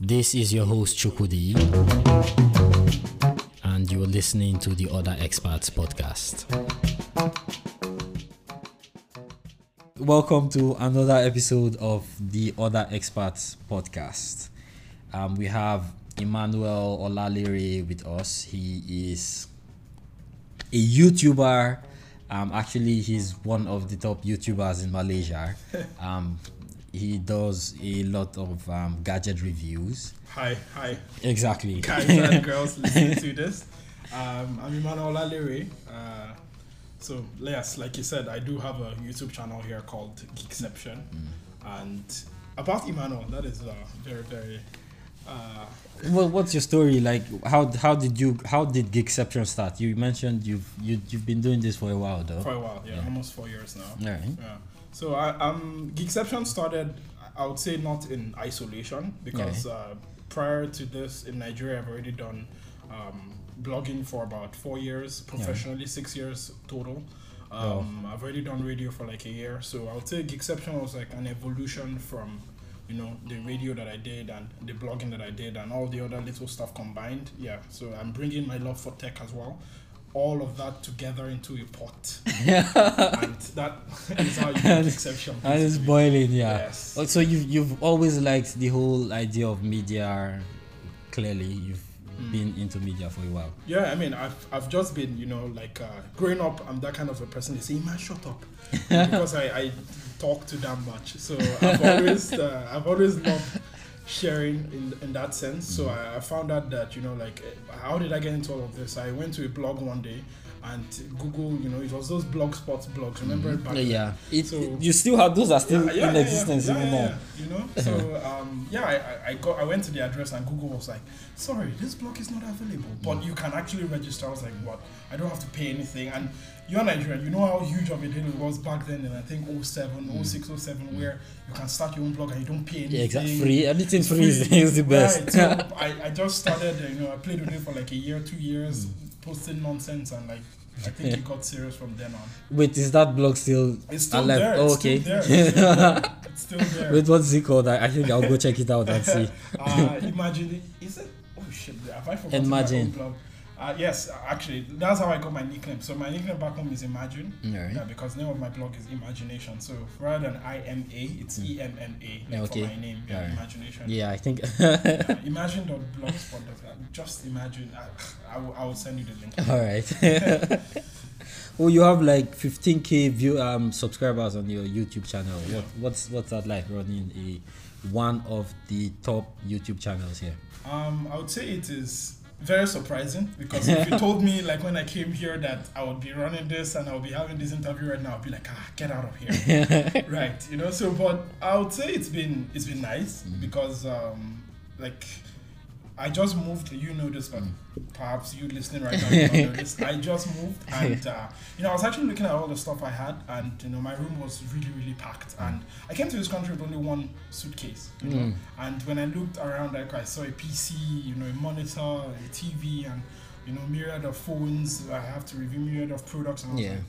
This is your host Chukudi, and you're listening to the Other Experts podcast. Welcome to another episode of the Other Experts podcast. Um, we have Emmanuel Olalere with us. He is a YouTuber. Um, actually, he's one of the top YouTubers in Malaysia. Um, he does a lot of um, gadget reviews. Hi, hi, Exactly. guys and girls listening to this. Um, I'm Emmanuel Olalere. Uh, so, yes, like you said, I do have a YouTube channel here called Geekception. And about Emmanuel, that is uh, very, very. Uh, Well, what's your story like? How how did you how did Geekception start? You mentioned you've you, you've been doing this for a while though. for a while, yeah, Yeah. almost four years now. Yeah. So I um Geekception started I would say not in isolation because uh, prior to this in Nigeria I've already done um, blogging for about four years professionally six years total. Um, I've already done radio for like a year, so I would say Geekception was like an evolution from you know the radio that I did and the blogging that I did and all the other little stuff combined. Yeah, so I'm bringing my love for tech as well. All of that together into a pot, and that is how you make exception. And it's basically. boiling, yeah. Yes. So you've you've always liked the whole idea of media. Clearly, you've Hmm. been into media for a while. Yeah, I mean, I've, I've just been, you know, like uh, growing up, I'm that kind of a person. They say, man, shut up, because I, I talk too damn much. So I've always uh, I've always loved sharing in in that sense. So I, I found out that you know, like, eh, how did I get into all of this? I went to a blog one day, and Google, you know, it was those blogspot blogs. Remember it back then? Yeah, it, So- you still have those are still Yeah, yeah, in existence yeah, even now. You know, so um, yeah, I, I- I got I went to the address and Google was like, sorry, this blog is not available, but you can actually register. I was like, what? I don't have to pay anything. And you're Nigerian, you know how huge of a deal it was back then and I think 07, 06, 07, where you can start your own blog and you don't pay anything. Yeah, exactly. Free. Anything It's free is, is the best. Right. So I, I just started, uh, you know, I played with it for like a year, two years, posting nonsense, and like I think it got serious from then on. Wait, is that blog still It's still alive? there. Oh, okay. Still there. It's still there. It's still there. Wait, what's it called? I, I think I'll go check it out and see. uh, imagine it. Is it? Oh shit! Have I forgotten Imagine. my own blog? Uh, yes, actually, that's how I got my nickname. So my nickname back home is Imagine. Alright. Yeah, because the name of my blog is Imagination. So rather than I M A, it's E M M A like Okay. for my name. Yeah, Alright. Imagination. Yeah, I think. yeah. Imagine.blogspot.com. Just imagine. I, I, will, I will send you the link. All right. well, you have like 15k view um subscribers on your YouTube channel. Yeah. What what's what's that like running a one of the top YouTube channels here? Um, I would say it is very surprising because if you told me like when I came here that I would be running this and I would be having this interview right now, I'd be like, ah, get out of here. right, you know. So, but I would say it's been it's been nice because um, like I just moved. You know this, but perhaps you listening right now you don't know this. I just moved, and uh, you know I was actually looking at all the stuff I had, and you know my room was really really packed. And I came to this country with only one suitcase, you know. Mm. And when I looked around, like I saw a PC, you know, a monitor, a TV, and you know myriad of phones. I have to review myriad of products, and I was Yeah. like,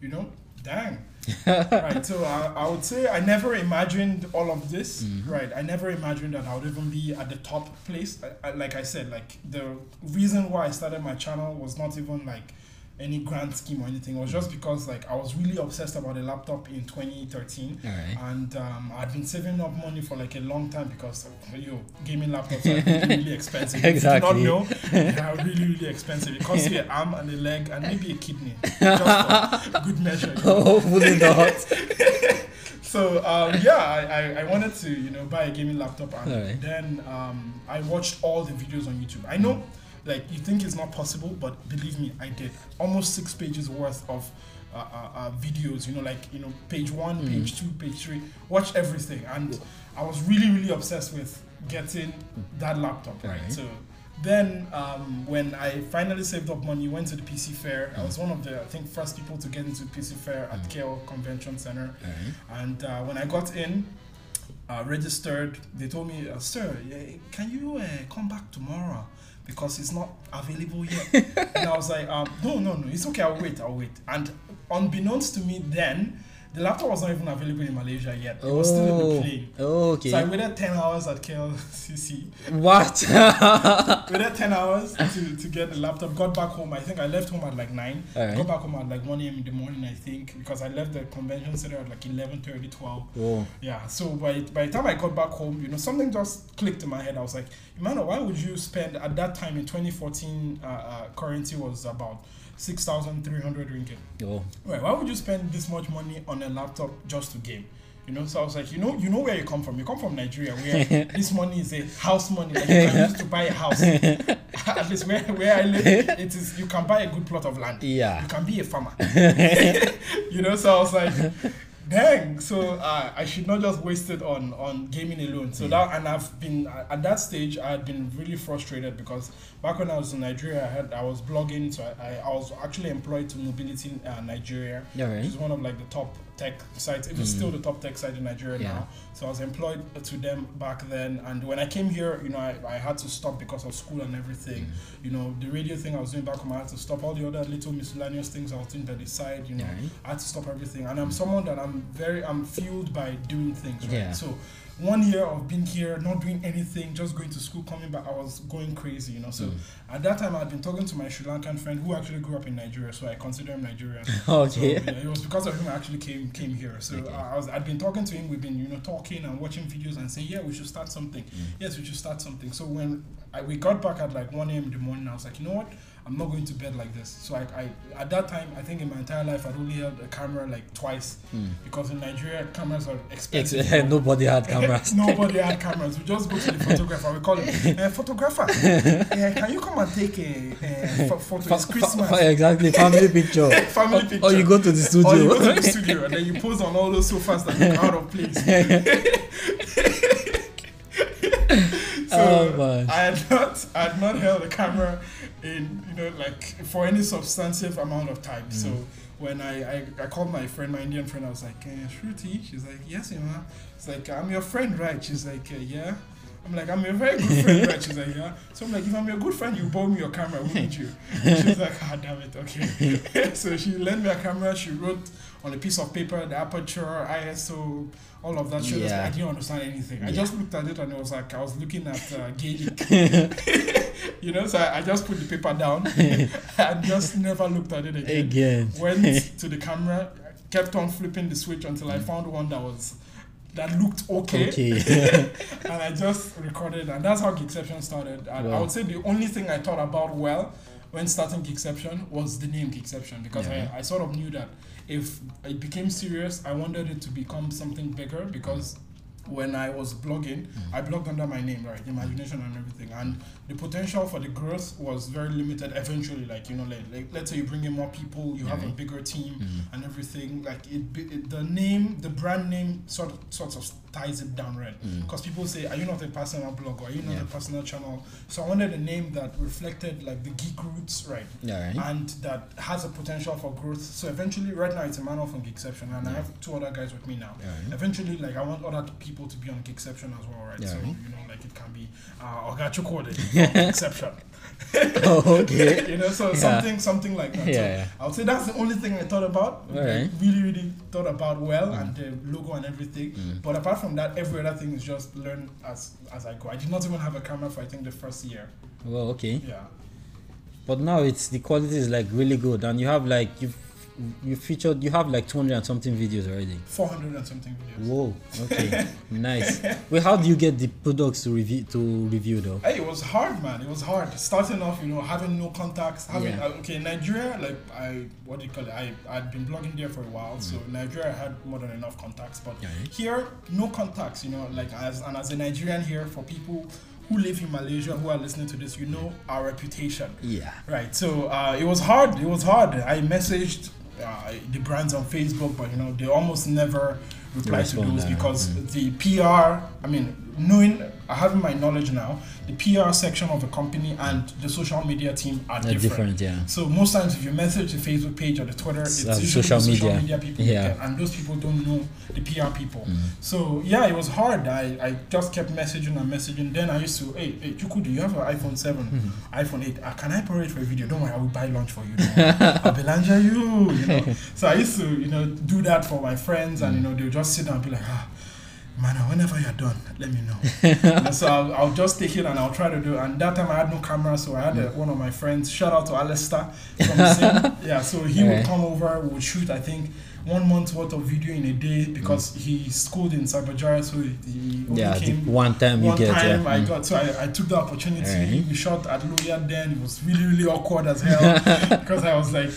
you know, dang. right. So I, I would say I never imagined all of this. Mm-hmm. Right. I never imagined that I would even be at the top place. I, I, like I said, like the reason why I started my channel was not even like any grand scheme or anything. It was just because like I was really obsessed about a laptop in 2013. All right. And um, I'd been saving up money for like a long time because you gaming laptops are really, really expensive. Exactly. If you not know, they are really, really expensive. It costs you an arm and a leg and maybe a kidney, just for good measure. you know. Hopefully not. So um, yeah, I, I, wanted to you know buy a gaming laptop and Alright. then um, I watched all the videos on YouTube. I know like you think it's not possible, but believe me, I did almost six pages worth of uh, uh, uh, videos. You know, like you know, page one, page two, page three. Watch everything, and I was really really obsessed with getting that laptop. Right. Alright. So then um, when I finally saved up money, went to the PC fair. I was one of the I think first people to get into PC fair at KL Convention Center. Right. And uh, when I got in, uh, registered, they told me, uh, "Sir, can you uh, come back tomorrow because it's not available yet?" and I was like, um, "No, no, no, it's okay. I'll wait. I'll wait." And unbeknownst to me, then the laptop was not even available in Malaysia yet. It was still in the Oh, plane. oh, okay. So I waited 10 hours at KLCC. what? waited 10 hours to, to get the laptop. Got back home. I think I left home at like 9. Alright. Got back home at like 1 a.m. in the morning, I think, because I left the convention center at like 11 12. Whoa. Yeah, so by, by the time I got back home, you know, something just clicked in my head. I was like, Emmanuel, why would you spend at that time in 2014, uh, uh, currency was about 6,300 ringgit. Oh, Right, why would you spend this much money on a laptop just to game? You know, so I was like, you know, you know where you come from. You come from Nigeria, where this money is a house money that you can use to buy a house. At least where, where I live, it is you can buy a good plot of land. yeah. You can be a farmer. you know, so I was like, dang. So uh, I should not just waste it on on gaming alone. So that and I've been at that stage. I had been really frustrated because back when I was in Nigeria, I had I was blogging. So I, I, I was actually employed to Mobility uh, Nigeria, Alright. which is one of like the top tech sites. It is still hmm. the top tech site in Nigeria Yeah. now. So I was employed to them back then. And when I came here, you know, I, I had to stop because of school and everything. Hmm. You know, the radio thing I was doing back home, I had to stop all the other little miscellaneous things I was doing by the side. You know, Alright. I had to stop everything. And I'm hmm. someone that I'm very, I'm fueled by doing things. Right. Yeah. So one year of being here, not doing anything, just going to school, coming back, I was going crazy. You know, so Mm. at that time I had been talking to my Sri Lankan friend who actually grew up in Nigeria, so I consider him Nigerian. Okay. So, yeah, it was because of him I actually came came here. So Okay. I was I'd been talking to him. We've been you know talking and watching videos and saying yeah we should start something. Mm. Yes, we should start something. So when I, we got back at like 1 a.m. in the morning, I was like, you know what? I'm not going to bed like this. So I, I at that time I think in my entire life I'd only held a camera like twice Mm. because in Nigeria cameras are Ex- expensive. nobody had cameras. Nobody had cameras. We just go to the photographer. We call him, uh, photographer. Uh, can you come and take a, pho- photo? It's Christmas. exactly. Family picture. Family picture. Or you go to the studio. Or you go to the studio and then you pose on all those sofas that are out of place. So Oh. I had not I had not held a camera in you know like for any substantive amount of time. So Mm. when I, I, I called my friend, my Indian friend, I was like, uh, Shruti? She's like, yes, Emma. It's like, I'm your friend, right? She's like, uh, yeah. I'm like, I'm your very good friend, right? She's like, yeah. So I'm like, if I'm your good friend, you borrow me your camera, wouldn't you? She's like, ah, damn it, okay. so she lent me a camera. She wrote on a piece of paper the aperture, ISO, all of that. Was Yeah. I didn't understand anything. I just looked at it and it was like I was looking at uh, Gaelic. you know, so I, I just put the paper down and just never looked at it again. Again. Went to the camera, kept on flipping the switch until I found one that was that looked okay, Okay. and I just recorded, and that's how Geekception started. And I would say the only thing I thought about well when starting Geekception was the name Geekception because Yeah. I, I sort of knew that if it became serious, I wanted it to become something bigger because when I was blogging, mm. I blogged under my name, right? Imagination and everything. And the potential for the growth was very limited eventually. Like, you know, like, like let's say you bring in more people, you have a bigger team Mm. and everything. Like it, it the name, the brand name sort of, sort of ties it down right. Because people say, are you not a personal blog or are you not Yeah. a personal channel? So I wanted a name that reflected like the geek roots, right? Alright. and that has a potential for growth. So eventually, right now it's Emmanuel from Geekception, and I have two other guys with me now. Alright. Eventually, like I want other people to be on Geekception as well, right? Yeah. So you know, like it can be uh, from Geekception. oh, okay. you know, so Yeah. something something like that. Yeah, So yeah. I would say that's the only thing I thought about. Alright. Really, really thought about well, Mm. and the logo and everything. Mm. But apart from that, every other thing is just learn as as I go. I did not even have a camera for I think the first year. Well, okay. Yeah. But now it's the quality is like really good, and you have like you you featured you have like 200 and something videos already. 400 and something videos. Whoa. Okay. nice. Well, how do you get the products to review to review though? Hey, it was hard, man. It was hard. Starting off, you know, having no contacts, having Yeah. uh, okay, Nigeria, like I, what do you call it? I I'd been blogging there for a while, so Nigeria I had more than enough contacts. But Yeah. here, no contacts. You know, like as and as a Nigerian here, for people who live in Malaysia who are listening to this, you know our reputation. Yeah. Right. So uh, it was hard. It was hard. I messaged uh, the brands on Facebook, but you know they almost never reply to those uh, because the PR, I mean, knowing, having my knowledge now, the PR section of the company and the social media team are different. different, yeah. So most times, if you message the Facebook page or the Twitter, it's Uh, usually social social media. media, people, Yeah. get, and those people don't know the PR people. Mm. So yeah, it was hard. I, I just kept messaging and messaging. Then I used to, hey, hey, Chuku, do you have an iPhone 7, Mm-hmm. iPhone 8? Uh, can I borrow it for a video? Don't worry, I will buy lunch for you. I'll belanja you, you know. So I used to, you know, do that for my friends, and you know, they'll just sit down and be like, ah, man, whenever you're done, let me know. So I'll, I'll just take it and I'll try to do. it. And that time I had no camera, so I had uh, one of my friends. Shout out to Alistair from the same. Yeah, so he would come over, would shoot. I think one month worth of video in a day because he schooled in Cyberjaya, so he he Yeah, came one time you one get, time yeah. I Mm. got so I, I took the opportunity. Alright. We shot at Lowyat then. It was really really awkward as hell because I was like,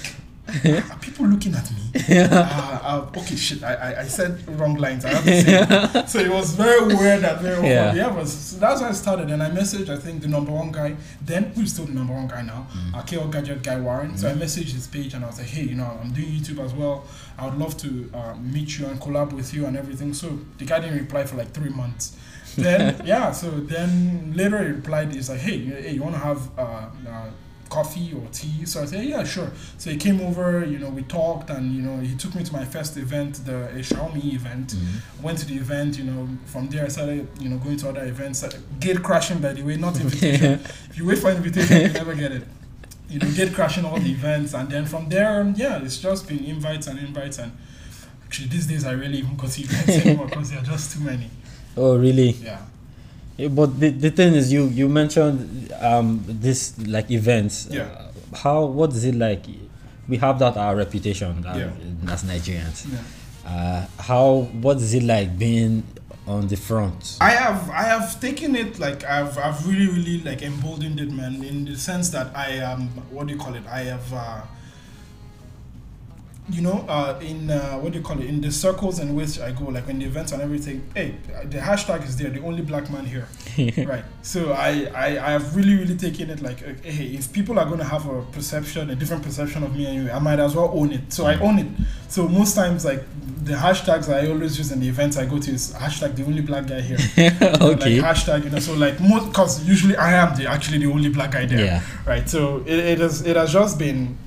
are people looking at me? uh, uh, okay, shit. I, I, I said wrong lines. I have to say. so it was very weird that very. Yeah. Yeah, but so that's how I started. And I messaged I think the number one guy then who's still the number one guy now, Mm. Akeo Gadget guy Warren. So I messaged his page and I was like, hey, you know, I'm doing YouTube as well. I would love to uh, meet you and collab with you and everything. So the guy didn't reply for like three months. then yeah, so then later he replied, he's like, hey, you- hey, you want to have uh, uh, coffee or tea? So I said, yeah, sure. So he came over, you know, we talked, and you know, he took me to my first event, the a Xiaomi event. Mm. Went to the event, you know. From there, I started, you know, going to other events. Gate crashing, by the way, not invitation. if you wait for invitation, you never get it. You know, gate crashing all the events, and then from there, yeah, it's just been invites and invites, and actually these days I really even go to events anymore because there are just too many. Oh, really? Yeah. Yeah, But the, the thing is, you you mentioned um this like events. Yeah. Uh, how what is it like? We have that our reputation uh, Yeah. as Nigerians. Yeah. Uh, how what is it like being on the front? I have I have taken it like I've I've really really like emboldened it man in the sense that I am what do you call it I have uh, you know uh, in uh, what do you call it in the circles in which I go like in the events and everything hey the hashtag is there the only black man here. Right. So I, I I have really really taken it like uh, hey if people are going to have a perception a different perception of me anyway I might as well own it. So I own it. So most times like the hashtags I always use in the events I go to is hashtag the only black guy here. You know, okay. like hashtag, you know, so like most because usually I am the actually the only black guy there, Yeah. right? So it, it has it has just been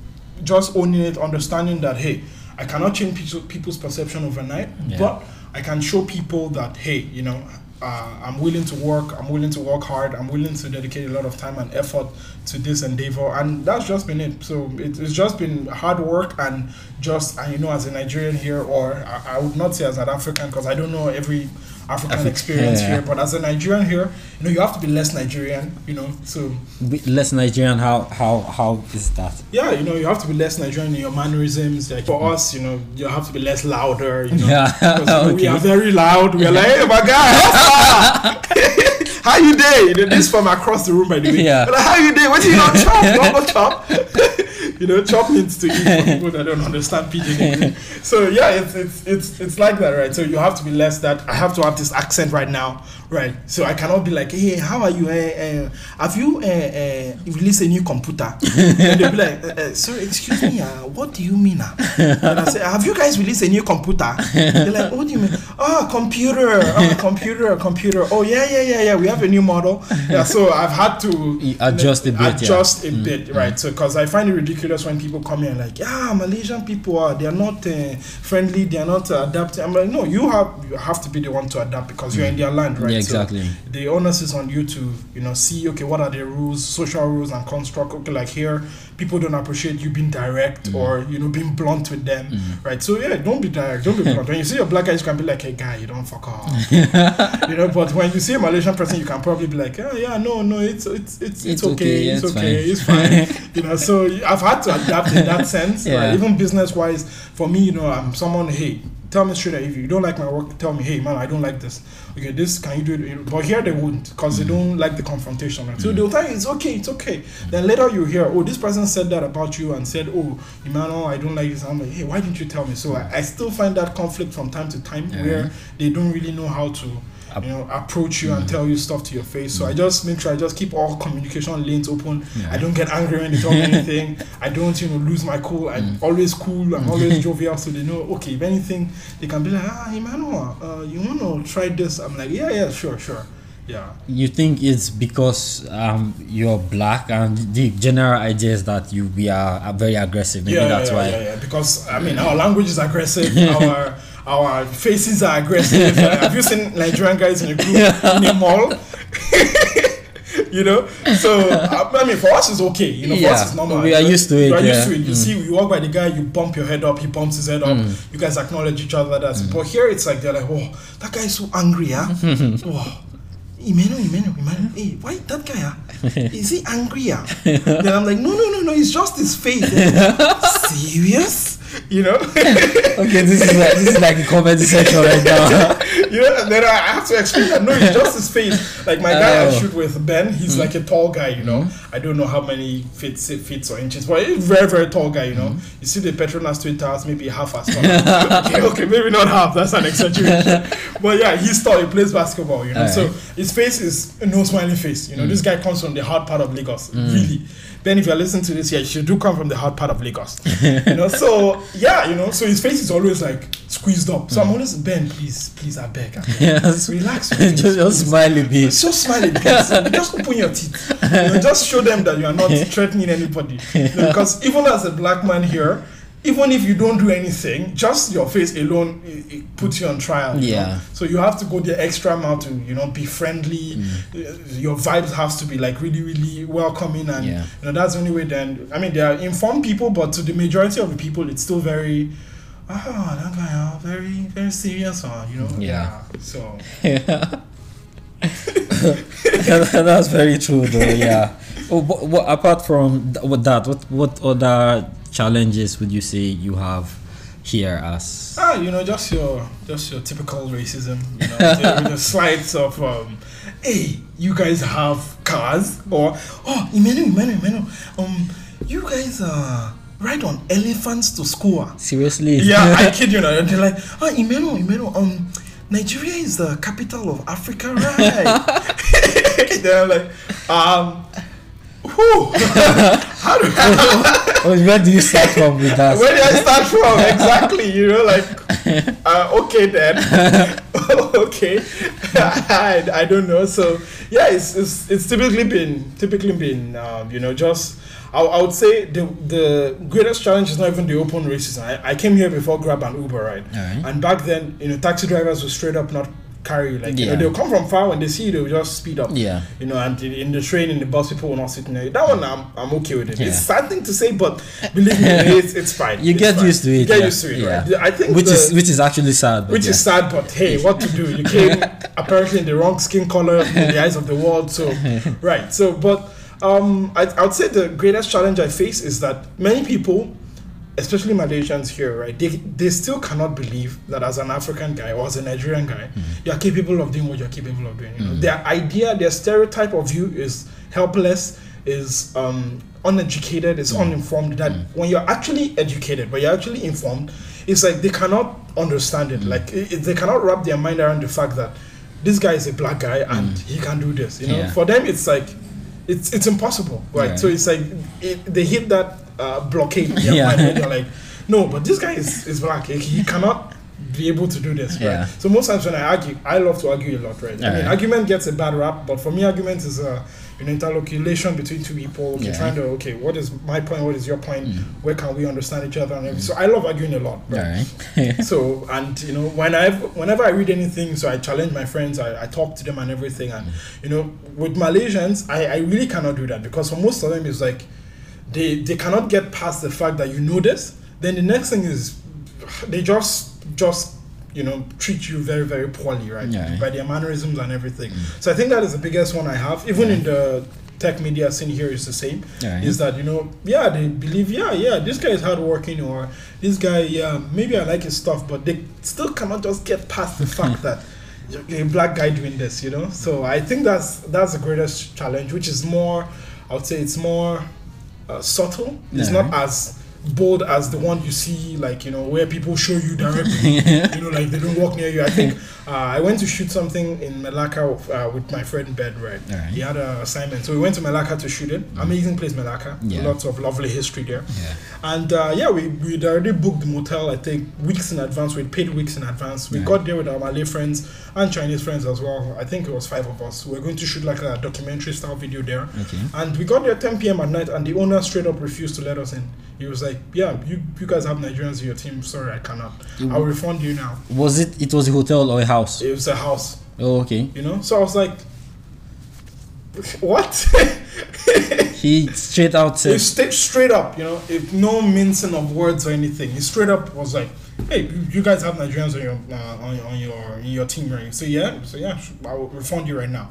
just owning it, understanding that hey, I cannot change people's perception overnight, Yeah. but I can show people that hey, you know, uh, I'm willing to work, I'm willing to work hard, I'm willing to dedicate a lot of time and effort to this endeavor, and that's just been it. So it, it's just been hard work and just and you know as a Nigerian here, or I, I would not say as an African because I don't know every African Afri- experience yeah. here, but as a Nigerian here, you know you have to be less Nigerian, you know. So Be- Less Nigerian. How how how is that? yeah, you know you have to be less Nigerian in your mannerisms. Like for us, you know, you have to be less louder. You know, Yeah. because, you know, we are very loud. We are like, hey, my guy, how you day? You know, this from across the room, by the way. Yeah. But like, how you day? What do you not chop? You don't go chop. You know, chop means to eat for people that don't understand pidgin English. So yeah, it's, it's it's it's like that, right? So you have to be less that. I have to have this accent right now, right? So I cannot be like, hey, how are you? Uh, uh, have you uh, released a new computer? and they'll be like, sorry, excuse me, uh, what do you mean? Uh? And I say, have you guys released a new computer? They're like, what do you mean? Oh, computer, oh, computer, computer. Oh yeah, yeah, yeah, yeah. We have a new model. Yeah, so I've had to adjust a bit, yeah. adjust a bit, right? So because I find it ridiculous when people come here and like, yeah, Malaysian people are they are not uh, friendly, they are not uh, adapting. I'm like, no, you have you have to be the one to adapt because you're in their land, right? Yeah, So exactly. the onus is on you to you know see okay what are the rules social rules and construct okay like here people don't appreciate you being direct Mm. or you know being blunt with them right so yeah don't be direct don't be blunt when you see a black guy you can be like hey guy you don't fuck off you know but when you see a malaysian person you can probably be like oh yeah no no it's it's it's, it's, It's okay, okay, yeah, it's it's okay fine." it's fine you know so i've had to adapt in that sense Yeah. right? even business wise for me you know i'm someone hey tell me straight if you don't like my work tell me hey man i don't like this. Okay this can you do it? But here they wouldn't because they don't like the confrontation right? so mm. they'll tell you it's okay it's okay. Then later you hear oh this person said that about you and said oh Emmanuel I don't like this. I'm like hey why didn't you tell me? So I, I still find that conflict from time to time Yeah. where they don't really know how to you know approach you and tell you stuff to your face. So I just make sure I just keep all communication lanes open. Yeah. I don't get angry when they tell me anything. I don't you know lose my cool. I'm always cool. I'm always jovial. So they know okay if anything they can be like ah Emmanuel, uh, you wanna try this? I'm like yeah yeah sure sure yeah. You think it's because um, you're black and the general idea is that you we are very aggressive. Maybe yeah, that's yeah, why. Yeah, yeah, because I mean, our language is aggressive. our our faces are aggressive. Uh, have you seen Nigerian guys in a group in a mall? you know, so I, I mean, for us it's okay. You know, for Yeah, us it's normal. we are You know, used to it, You are used to it. You Mm. see, you walk by the guy, you bump your head up, he bumps his head up. Mm. You guys acknowledge each other. That's but here it's like they're like, oh, that guy is so angry, yeah. oh. Emmanuel, Emmanuel, Emmanuel, hey, why that guy? ah? Is he angry? yeah?" then I'm like, no, no, no, no, it's just his face. Serious? You know? Okay, this is like this is like a comedy section right now. you know, and then I have to explain that no, it's just his face. Like my guy I Oh. shoot with Ben, he's mm. like a tall guy, you know. I don't know how many feet feet or inches, but he's a very, very tall guy, you know. Mm. You see the Petronas Twin Towers, maybe half as tall. okay, okay, maybe not half, that's an exaggeration. but yeah, he's tall, he plays basketball, you know. So his face is a no smiling face. You know, mm. this guy comes from the hard part of Lagos. Really. Ben, if you're listening to this, yeah, you should do come from the hard part of Lagos. you know, so yeah, you know, so his face is always like squeezed up. So I'm mm. always Ben, please, please, I beg, I beg. Yes. Relax. face, just, just please. smile a bit. So smile a bit. just open your teeth. You know, just show them that you are not threatening anybody. You know, because even as a black man here, even if you don't do anything, just your face alone it, it puts you on trial. you know. Yeah. So you have to go the extra mile to you know be friendly. Uh, Your vibes has to be like really really welcoming and Yeah. you know that's the only way. Then I mean there are informed people, but to the majority of the people, it's still very. Ah, that guy, ah, very, very serious, ah, you know. Yeah. So Yeah. That's very true, though. Yeah. Oh, but, what, apart from th- what that, what what other challenges would you say you have here as? Ah, you know, just your just your typical racism. You know, the, with the slides of um, hey, you guys have cars, or oh, Emmanuel, Emmanuel, Emmanuel, um, you guys uh ride on elephants to school. ah." Seriously? Yeah, I kid you not. And they're like, oh, Emmanuel, Emmanuel, um, Nigeria is the capital of Africa, right? then I'm like, um, whew, how do I? Where do you start from with that? Where did I start from? Exactly. You know, like, uh, okay then. okay. I, I don't know. So yeah, it's, it's it's typically been typically been um, you know just. I, I would say the the greatest challenge is not even the open races. I, I came here before Grab and Uber, right? Alright. And back then, you know, taxi drivers were straight up not carry you. Like you know, they'll come from far when they see you, they'll just speed up. Yeah. You know, and in the train, in the bus, people will not sit there. That one, I'm, I'm okay with it. Yeah. It's sad thing to say, but believe me, it's, it's fine. You It's get fine. used to it. You get yeah. used to it, Yeah. right? I think which the- is which is actually sad. Which yeah. is sad, but hey, what to do? You came apparently in the wrong skin color in the eyes of the world. So, right. So, but um, I, I would say the greatest challenge I face is that many people, especially Malaysians here, right, they, they still cannot believe that as an African guy or as a Nigerian guy, mm-hmm. you are capable of doing what you're capable of doing. You know? Mm-hmm. Their idea, their stereotype of you is helpless, is um, uneducated, is mm-hmm. uninformed. That when you're actually educated, but you're actually informed, it's like they cannot understand it. Like it- they cannot wrap their mind around the fact that this guy is a black guy and he can do this. You know, Yeah. for them it's like it's it's impossible, right? Yeah. So it's like it, they hit that uh, blockade in their Yeah. mind they're like, no, but this guy is, is black. He he cannot be able to do this, right? Yeah. So most times when I argue, I love to argue a lot, right? I mean, Alright. argument gets a bad rap, but for me, argument is a an interlocution between two people. Okay, Yeah. trying to okay, what is my point? What is your point? Mm. Where can we understand each other? And everything. So I love arguing a lot. Right? Alright. so and you know when I whenever I read anything, so I challenge my friends, I, I talk to them and everything, and you know with Malaysians, I, I really cannot do that because for most of them it's like they they cannot get past the fact that you know this. Then the next thing is they just just you know treat you very very poorly, right? Yeah. By their mannerisms and everything. Mm. So I think that is the biggest one I have. Even in the tech media scene here is the same Yeah. is that you know yeah they believe yeah yeah this guy is hardworking or this guy yeah maybe I like his stuff but they still cannot just get past the fact that a black guy doing this you know so I think that's that's the greatest challenge which is more I would say it's more uh, subtle it's Yeah. not as bold as the one you see, like you know, where people show you directly. you know, like they don't walk near you. I think uh, I went to shoot something in Melaka uh, with my friend Ben. Right, Alright. he had an assignment, so we went to Melaka to shoot it. Amazing place, Melaka. Mm. Yeah. Lots of lovely history there. Yeah. And uh, yeah, we we'd already booked the motel. I think weeks in advance. We'd paid weeks in advance. We Right. got there with our Malay friends and Chinese friends as well. I think it was five of us. We are going to shoot like a documentary style video there. Okay. And we got there 10 p.m. at night, and the owner straight up refused to let us in. He was like, "Yeah, you you guys have Nigerians in your team. Sorry, I cannot. I'll refund you now." Was it? It was a hotel or a house? It was a house, Oh, okay. you know. So I was like, "What?" He straight out He said, stayed straight up, you know, if no mincing of words or anything. He straight up was like, "Hey, you- you guys have Nigerians on your uh, on, on your in your team, right?" So yeah, so yeah, I will refund you right now.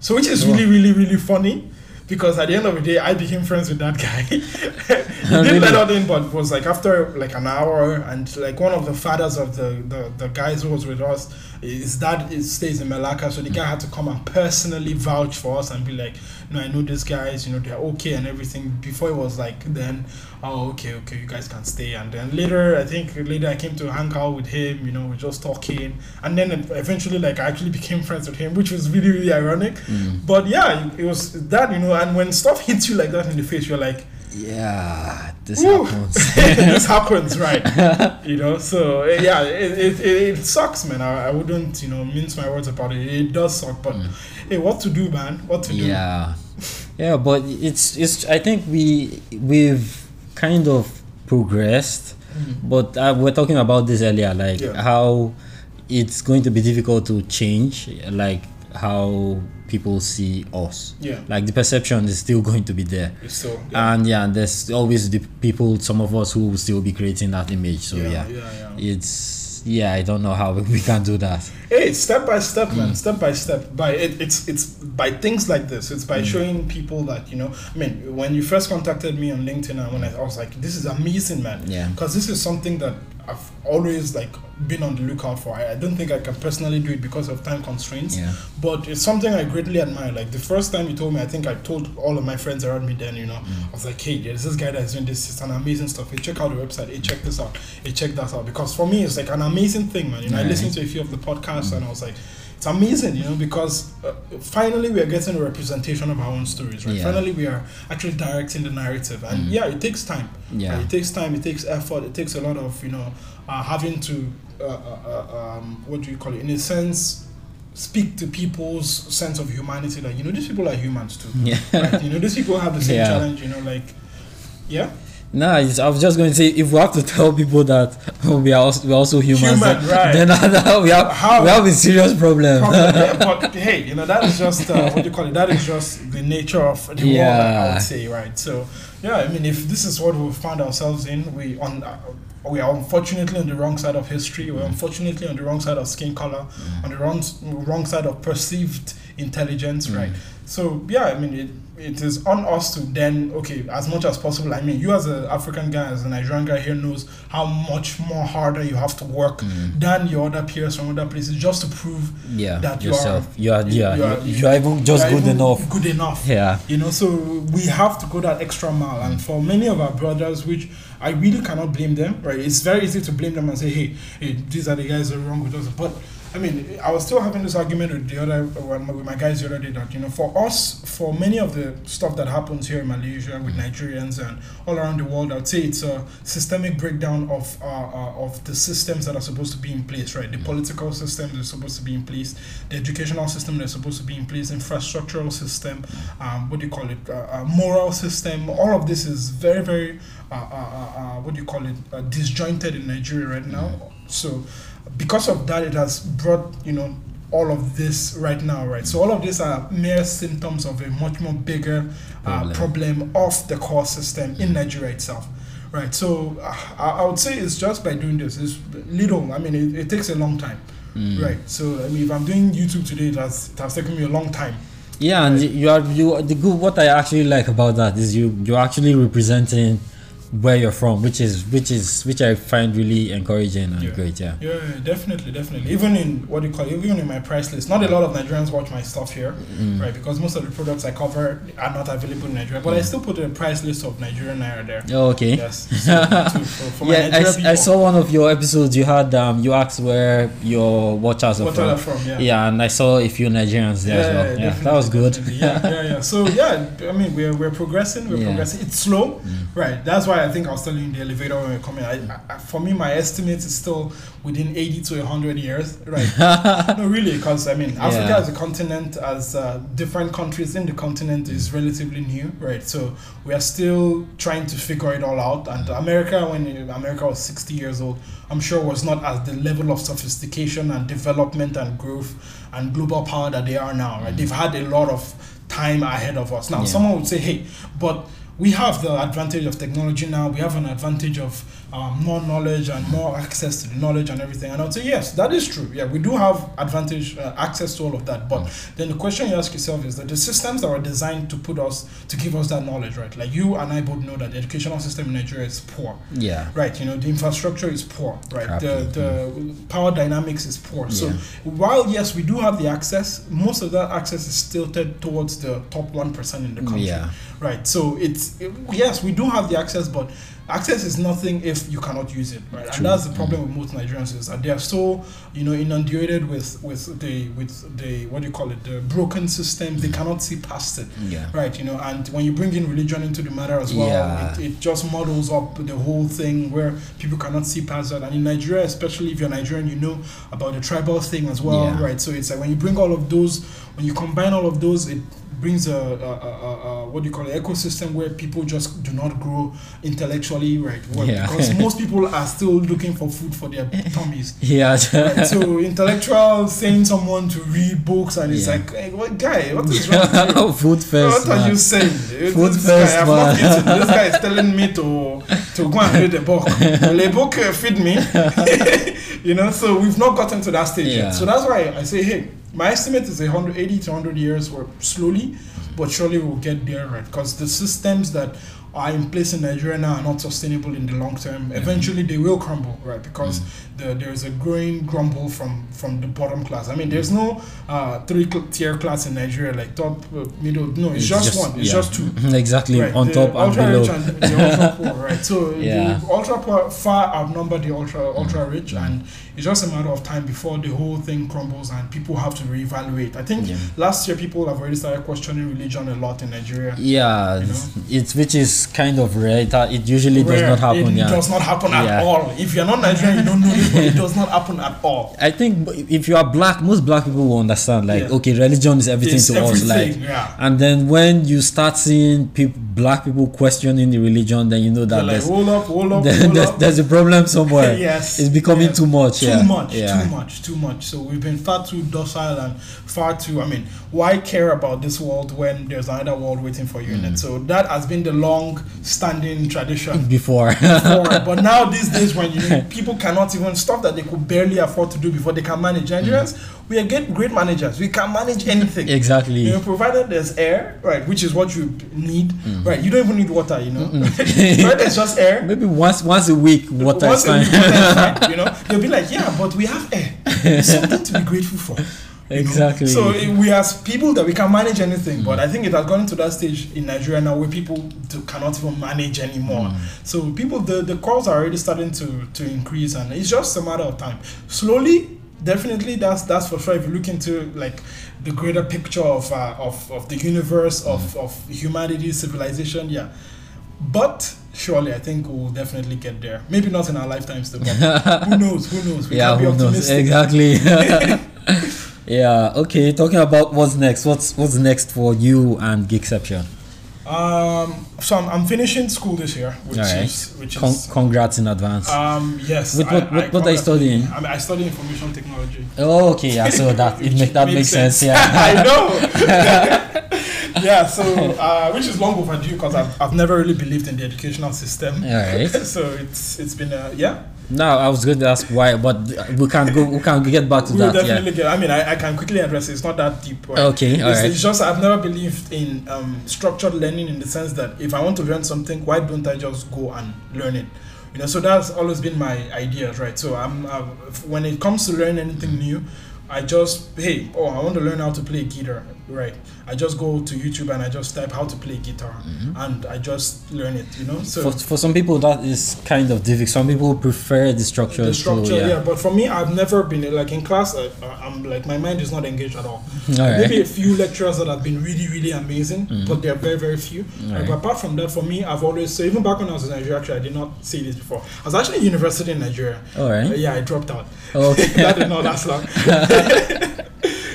So which is really, really, really funny because at the end of the day, I became friends with that guy. he oh, didn't Really? let us in, but it was like after like an hour, and like one of the fathers of the the, the guys who was with us, his dad is, stays in Malacca, so the guy had to come and personally vouch for us and be like, "No, I know these guys. You know, they're okay and everything." Before it was like, then, oh, okay, okay, you guys can stay. And then later, I think later I came to hang out with him. You know, we're just talking, and then eventually, like, I actually became friends with him, which was really, really ironic. Mm. But yeah, it was that, you know, and when stuff hits you like that in the face, you're like, "Yeah, this Woo. happens." this happens, right? You know, so eh, yeah, it, it, it, it sucks, man. I, I wouldn't, you know, mince my words about it. It does suck, but hey, what to do, man? What to do? yeah yeah but it's it's i think we we've kind of progressed Mm. but uh, we we're talking about this earlier like Yeah. how it's going to be difficult to change like how people see us Yeah. like the perception is still going to be there yeah, and yeah there's always the people some of us who will still be creating that image so yeah, yeah, yeah, yeah. it's yeah i don't know how we can do that Hey, step by step, Mm. man. Step by step. By it, it's it's by things like this. It's Mm. by showing people that you know. I mean, when you first contacted me on LinkedIn, and when I, I was like, "This is amazing, man," Yeah. because this is something that I've always like been on the lookout for. I, I don't think I can personally do it because of time constraints. Yeah. But it's something I greatly admire. Like the first time you told me, I think I told all of my friends around me then, you know, Mm. I was like, hey, there's this guy that's doing this. It's an amazing stuff. Hey, check out the website. Hey, check this out. Hey, check that out. Because for me, it's like an amazing thing, man. You know, I listened to a few of the podcasts and I was like, it's amazing, you know, because uh, finally we are getting a representation of our own stories, right? Yeah. Finally, we are actually directing the narrative. And Mm. yeah, it takes time. Yeah. Right? It takes time, it takes effort, it takes a lot of, you know, uh, having to, uh, uh, uh, um, what do you call it? In a sense, speak to people's sense of humanity that, you know, these people are humans too. yeah right? You know, these people have the same Yeah. challenge, you know, like, yeah? No, I was just going to say if we have to tell people that we are also, we're also humans, Human, then, right. then we have How- we have a serious problem. Problem, yeah, but hey, you know that is just uh, what do you call it? That is just the nature of the world. I would say, right? So, yeah, I mean, if this is what we found ourselves in, we on uh, we are unfortunately on the wrong side of history. We're unfortunately on the wrong side of skin color, on the wrong wrong side of perceived intelligence, right? So yeah, I mean, it, it is on us to then okay, as much as possible. I mean, you as an African guy, as a Nigerian guy here, knows how much more harder you have to work mm. than your other peers from other places just to prove yeah, that you yourself. are You are, yeah, you you are- are, you are even just are good even enough. Good enough. Yeah, You know, so we have to go that extra mile. And mm. for many of our brothers, which I really cannot blame them, right? It's very easy to blame them and say, hey, hey these are the guys that are wrong with us. But I mean, I was still having this argument with the other, with my guys the other day that, you know, for us, for many of the stuff that happens here in Malaysia with Nigerians and all around the world, I'd say it's a systemic breakdown of uh, uh, of the systems that are supposed to be in place, right? The political system that's supposed to be in place, the educational system that's supposed to be in place, infrastructural system, um, what do you call it, uh, uh, moral system. All of this is very, very, uh, uh, what do you call it, uh, disjointed in Nigeria right now. So, because of that, it has brought you know all of this right now, right? So all of these are mere symptoms of a much more bigger uh, Problem. problem of the core system in Nigeria itself. Right, so uh, I, would say it's just by doing this. It's little. I mean, it, it takes a long time. Mm. Right. So I mean, if I'm doing YouTube today, it has, it has taken me a long time. yeah, and you are you. The good. What I actually like about that is you you're actually representing where you're from, which is which is which I find really encouraging and Yeah. great. Yeah. Yeah, yeah, definitely, definitely. Even in what do you call it, even in my price list, not a lot of Nigerians watch my stuff here, Mm. right? Because most of the products I cover are not available in Nigeria, but I still put a price list of Nigerian naira there. Oh, okay. Yes. So, to, for, for my yeah, I, I saw one of your episodes. You had um, you asked where your watchers are from. are from? Yeah. Yeah, and I saw a few Nigerians there as well. Yeah, that was good. Yeah, yeah, yeah. So yeah, I mean, we're we're progressing. We're progressing. It's slow, Mm. right? That's why I think I was telling you in the elevator when we were coming. I, I, for me, my estimate is still within eighty to hundred years, right? no, really, because I mean, Africa Yeah. as a continent, as uh, different countries in the continent, is relatively new, right? So we are still trying to figure it all out. And America, when America was sixty years old, I'm sure was not at the level of sophistication and development and growth and global power that they are now, right? They've had a lot of time ahead of us. Now, Yeah. someone would say, hey, but we have the advantage of technology now. We have an advantage of um, more knowledge and more access to the knowledge and everything. And I would say, yes, that is true. Yeah, we do have advantage, uh, access to all of that. But then the question you ask yourself is that the systems that were designed to put us, to give us that knowledge, right? Like you and I both know that the educational system in Nigeria is poor. Yeah. Right, you know, the infrastructure is poor, right? Crappy, The the power dynamics is poor. Yeah. So while yes, we do have the access, most of that access is tilted towards the top one percent in the country. Yeah. Right. So it's yes, we do have the access, but access is nothing if you cannot use it, right? True. And that's the problem mm. with most Nigerians is that they are so you know inundated with with the with the what do you call it the broken system. They cannot see past it. Yeah. Right, you know, and when you bring in religion into the matter as well, Yeah. it, it just models up the whole thing where people cannot see past that. And in Nigeria, especially if you're Nigerian, you know about the tribal thing as well, Yeah. right? So it's like when you bring all of those, when you combine all of those, it brings a, a, a, a, a what do you call it ecosystem where people just do not grow intellectually, right? Well, Yeah. Because most people are still looking for food for their tummies. Yeah. Right, so intellectual saying someone to read books and it's Yeah. like hey, what guy what is wrong with you? Food first. what are you saying? Food this first, guy, man. This guy is telling me to to go and read the book. Will the book uh, feed me? you know, so we've not gotten to that stage Yeah. yet. So that's why I say, hey, my estimate is 180 to 100 years, or slowly, but surely we'll get there, right? Because the systems that are in place in Nigeria now are not sustainable in the long term. Eventually, they will crumble, right? Because the, there's a growing grumble from from the bottom class. I mean, there's no uh, three tier class in Nigeria, like top, uh, middle. No, it's, just, one. It's yeah. just two. exactly Right, on the top and below. rich and the ultra poor, right? So Yeah. the ultra poor far outnumber the ultra ultra rich, and it's just a matter of time before the whole thing crumbles and people have to reevaluate. I think Yeah. last year people have already started questioning religion a lot in Nigeria. Yeah, You it's, it's which is kind of rare. It, it usually does not happen. Yeah, it yeah. does not happen Yeah. at all. If you're not Nigerian, you don't know this, but it does not happen at all. I think if you are black, most black people will understand. Like, Yeah. okay, religion is everything It's to us. Like, yeah. and then when you start seeing people, black people questioning the religion, then you know that like, there's, hold up, hold up, there's, there's a problem somewhere. yes, it's becoming yes. too much. Too yeah. much, Yeah. too much, too much. So we've been far too docile and far too. I mean, why care about this world when there's another world waiting for you in Mm. it? So that has been the long-standing tradition. Before. before. but now these days, when you people cannot even stuff that they could barely afford to do before they can manage. Nigerians, we are get great managers. We can manage anything. exactly. You know, provided there's air, right, which is what you need, Mm. right? You don't even need water, you know. right? There's just air. Maybe once once a week, water Once is a fine. week, water is fine, you know, they'll be like, yeah, but we have air. It's something to be grateful for. you know. Exactly. So we as people that we can manage anything, but I think it has gone to that stage in Nigeria now where people do, cannot even manage anymore. So people, the the calls are already starting to to increase, and it's just a matter of time. Slowly, definitely, that's that's for sure. If you look into like the greater picture of uh, of of the universe of of humanity, civilization, yeah. But surely, I think we'll definitely get there. Maybe not in our lifetimes, though. But who knows? Who knows? We yeah, can't be who knows? optimistic. Exactly. yeah. Okay. Talking about what's next. What's what's next for you and Geekception? Um, so I'm, I'm finishing school this year, which Alright. is which Con- is congrats in advance. um yes. With what- what- what are you studying? I, mean, I study information technology. oh, okay. Yeah. So that it make, that makes sense. Yeah. I know. yeah. So uh, which is long overdue because I've, I've never really believed in the educational system. All right. so it's it's been a yeah No, I was going to ask why, but we can't go. We can get back to We'll that. definitely Yeah. get. I mean, I, I can quickly address it. It's not that deep. Right? Okay, It's, alright. it's just I've never believed in um, structured learning in the sense that if I want to learn something, why don't I just go and learn it? You know, so that's always been my ideas, right? So I'm uh, when it comes to learning anything new, I just hey, oh, I want to learn how to play guitar, right? I just go to YouTube and I just type how to play guitar, and I just learn it. You know, so Mm-hmm. For, for some people, that is kind of difficult. Some people prefer the structure. the structure, to, yeah. But for me, I've never been like in class. I, I'm like my mind is not engaged at all. Alright. Maybe a few lecturers that have been really, really amazing, Mm. but they're very, very few. Alright. But apart from that, for me, I've always so even back when I was in Nigeria, actually, I did not say this before. I was actually in university in Nigeria. All right. Uh, yeah, I dropped out. Okay. that did not last long.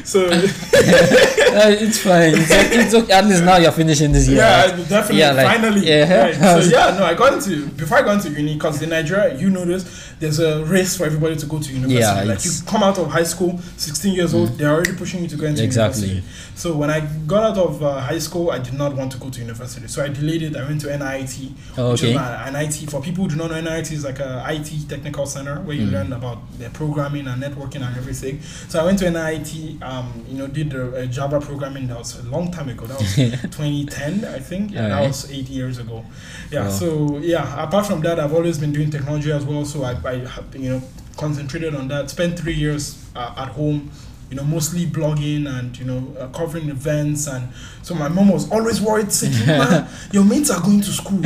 so it's fine. It's, it's okay. At least now you're finishing this year. yeah, right? Definitely, Yeah, like- finally. yeah. Right. So yeah, no, I got into before I got into uni because in Nigeria, you know this. There's a race for everybody to go to university. Yeah, like you Mm. come out of high school, 16 years old, they're already pushing you to go into Exactly. university. So when I got out of uh, high school, I did not want to go to university, so I delayed it. I went to NIIT. Oh, which okay. my- an IT for people who do not know NIIT is like a IT technical center where you Mm. learn about the programming and networking and everything. So I went to NIIT, um, you know, did a, a Java programming that was a long time ago. That was 2010, I think. Yeah, that was eight years ago. Yeah. Wow. So yeah, apart from that, I've always been doing technology as well. So I, I have, you know, concentrated on that. Spent three years uh, at home. You know, mostly blogging and you know uh, covering events, and so my mom was always worried, saying, "Ma, "Your mates are going to school.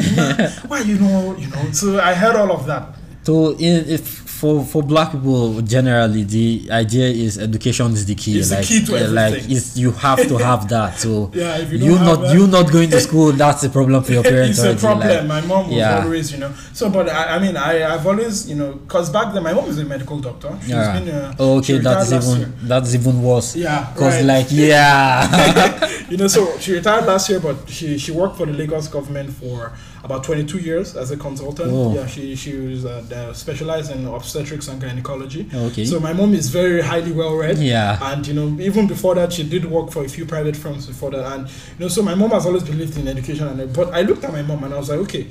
Why you know, you know?" So I heard all of that. So, in, if for for black people generally, the idea is education is the key. It's the like, key to yeah, like it's, you have to have that. So Yeah, if you you don't have not that- you not going to school, that's a problem for your parents. it's a problem. like- my mom was yeah. always, you know. So, but I, I mean, I, I've always, you know, because back then my mom is a medical doctor. She's yeah. been, uh, oh, okay, that's even year. that's even worse. Yeah, Cause right. like yeah, you know, so she retired last year, but she she worked for the Lagos government for about 22 years as a consultant. Oh. Yeah, she she was uh, specialized in obstetrics and gynecology. okay, So my mom is very highly well read. yeah, And you know, even before that, she did work for a few private firms before that. And you know, so my mom has always believed in education. And but I looked at my mom and I was like, okay,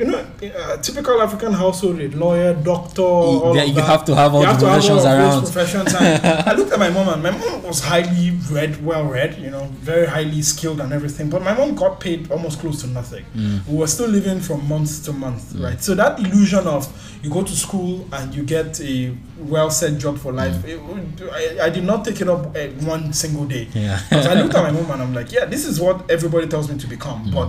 you know, a typical African household, a lawyer, doctor, all yeah, you that. have to have all You the have to have all around. professions. I looked at my mom, and my mom was highly read, well read, you know, very highly skilled and everything. But my mom got paid almost close to nothing. Mm. We were still living from month to month, right? So that illusion of you go to school and you get a well set job for life, Mm. it I, I did not take it up uh, one single day. Yeah, Because I looked at my mom and I'm like, yeah, this is what everybody tells me to become. Mm. But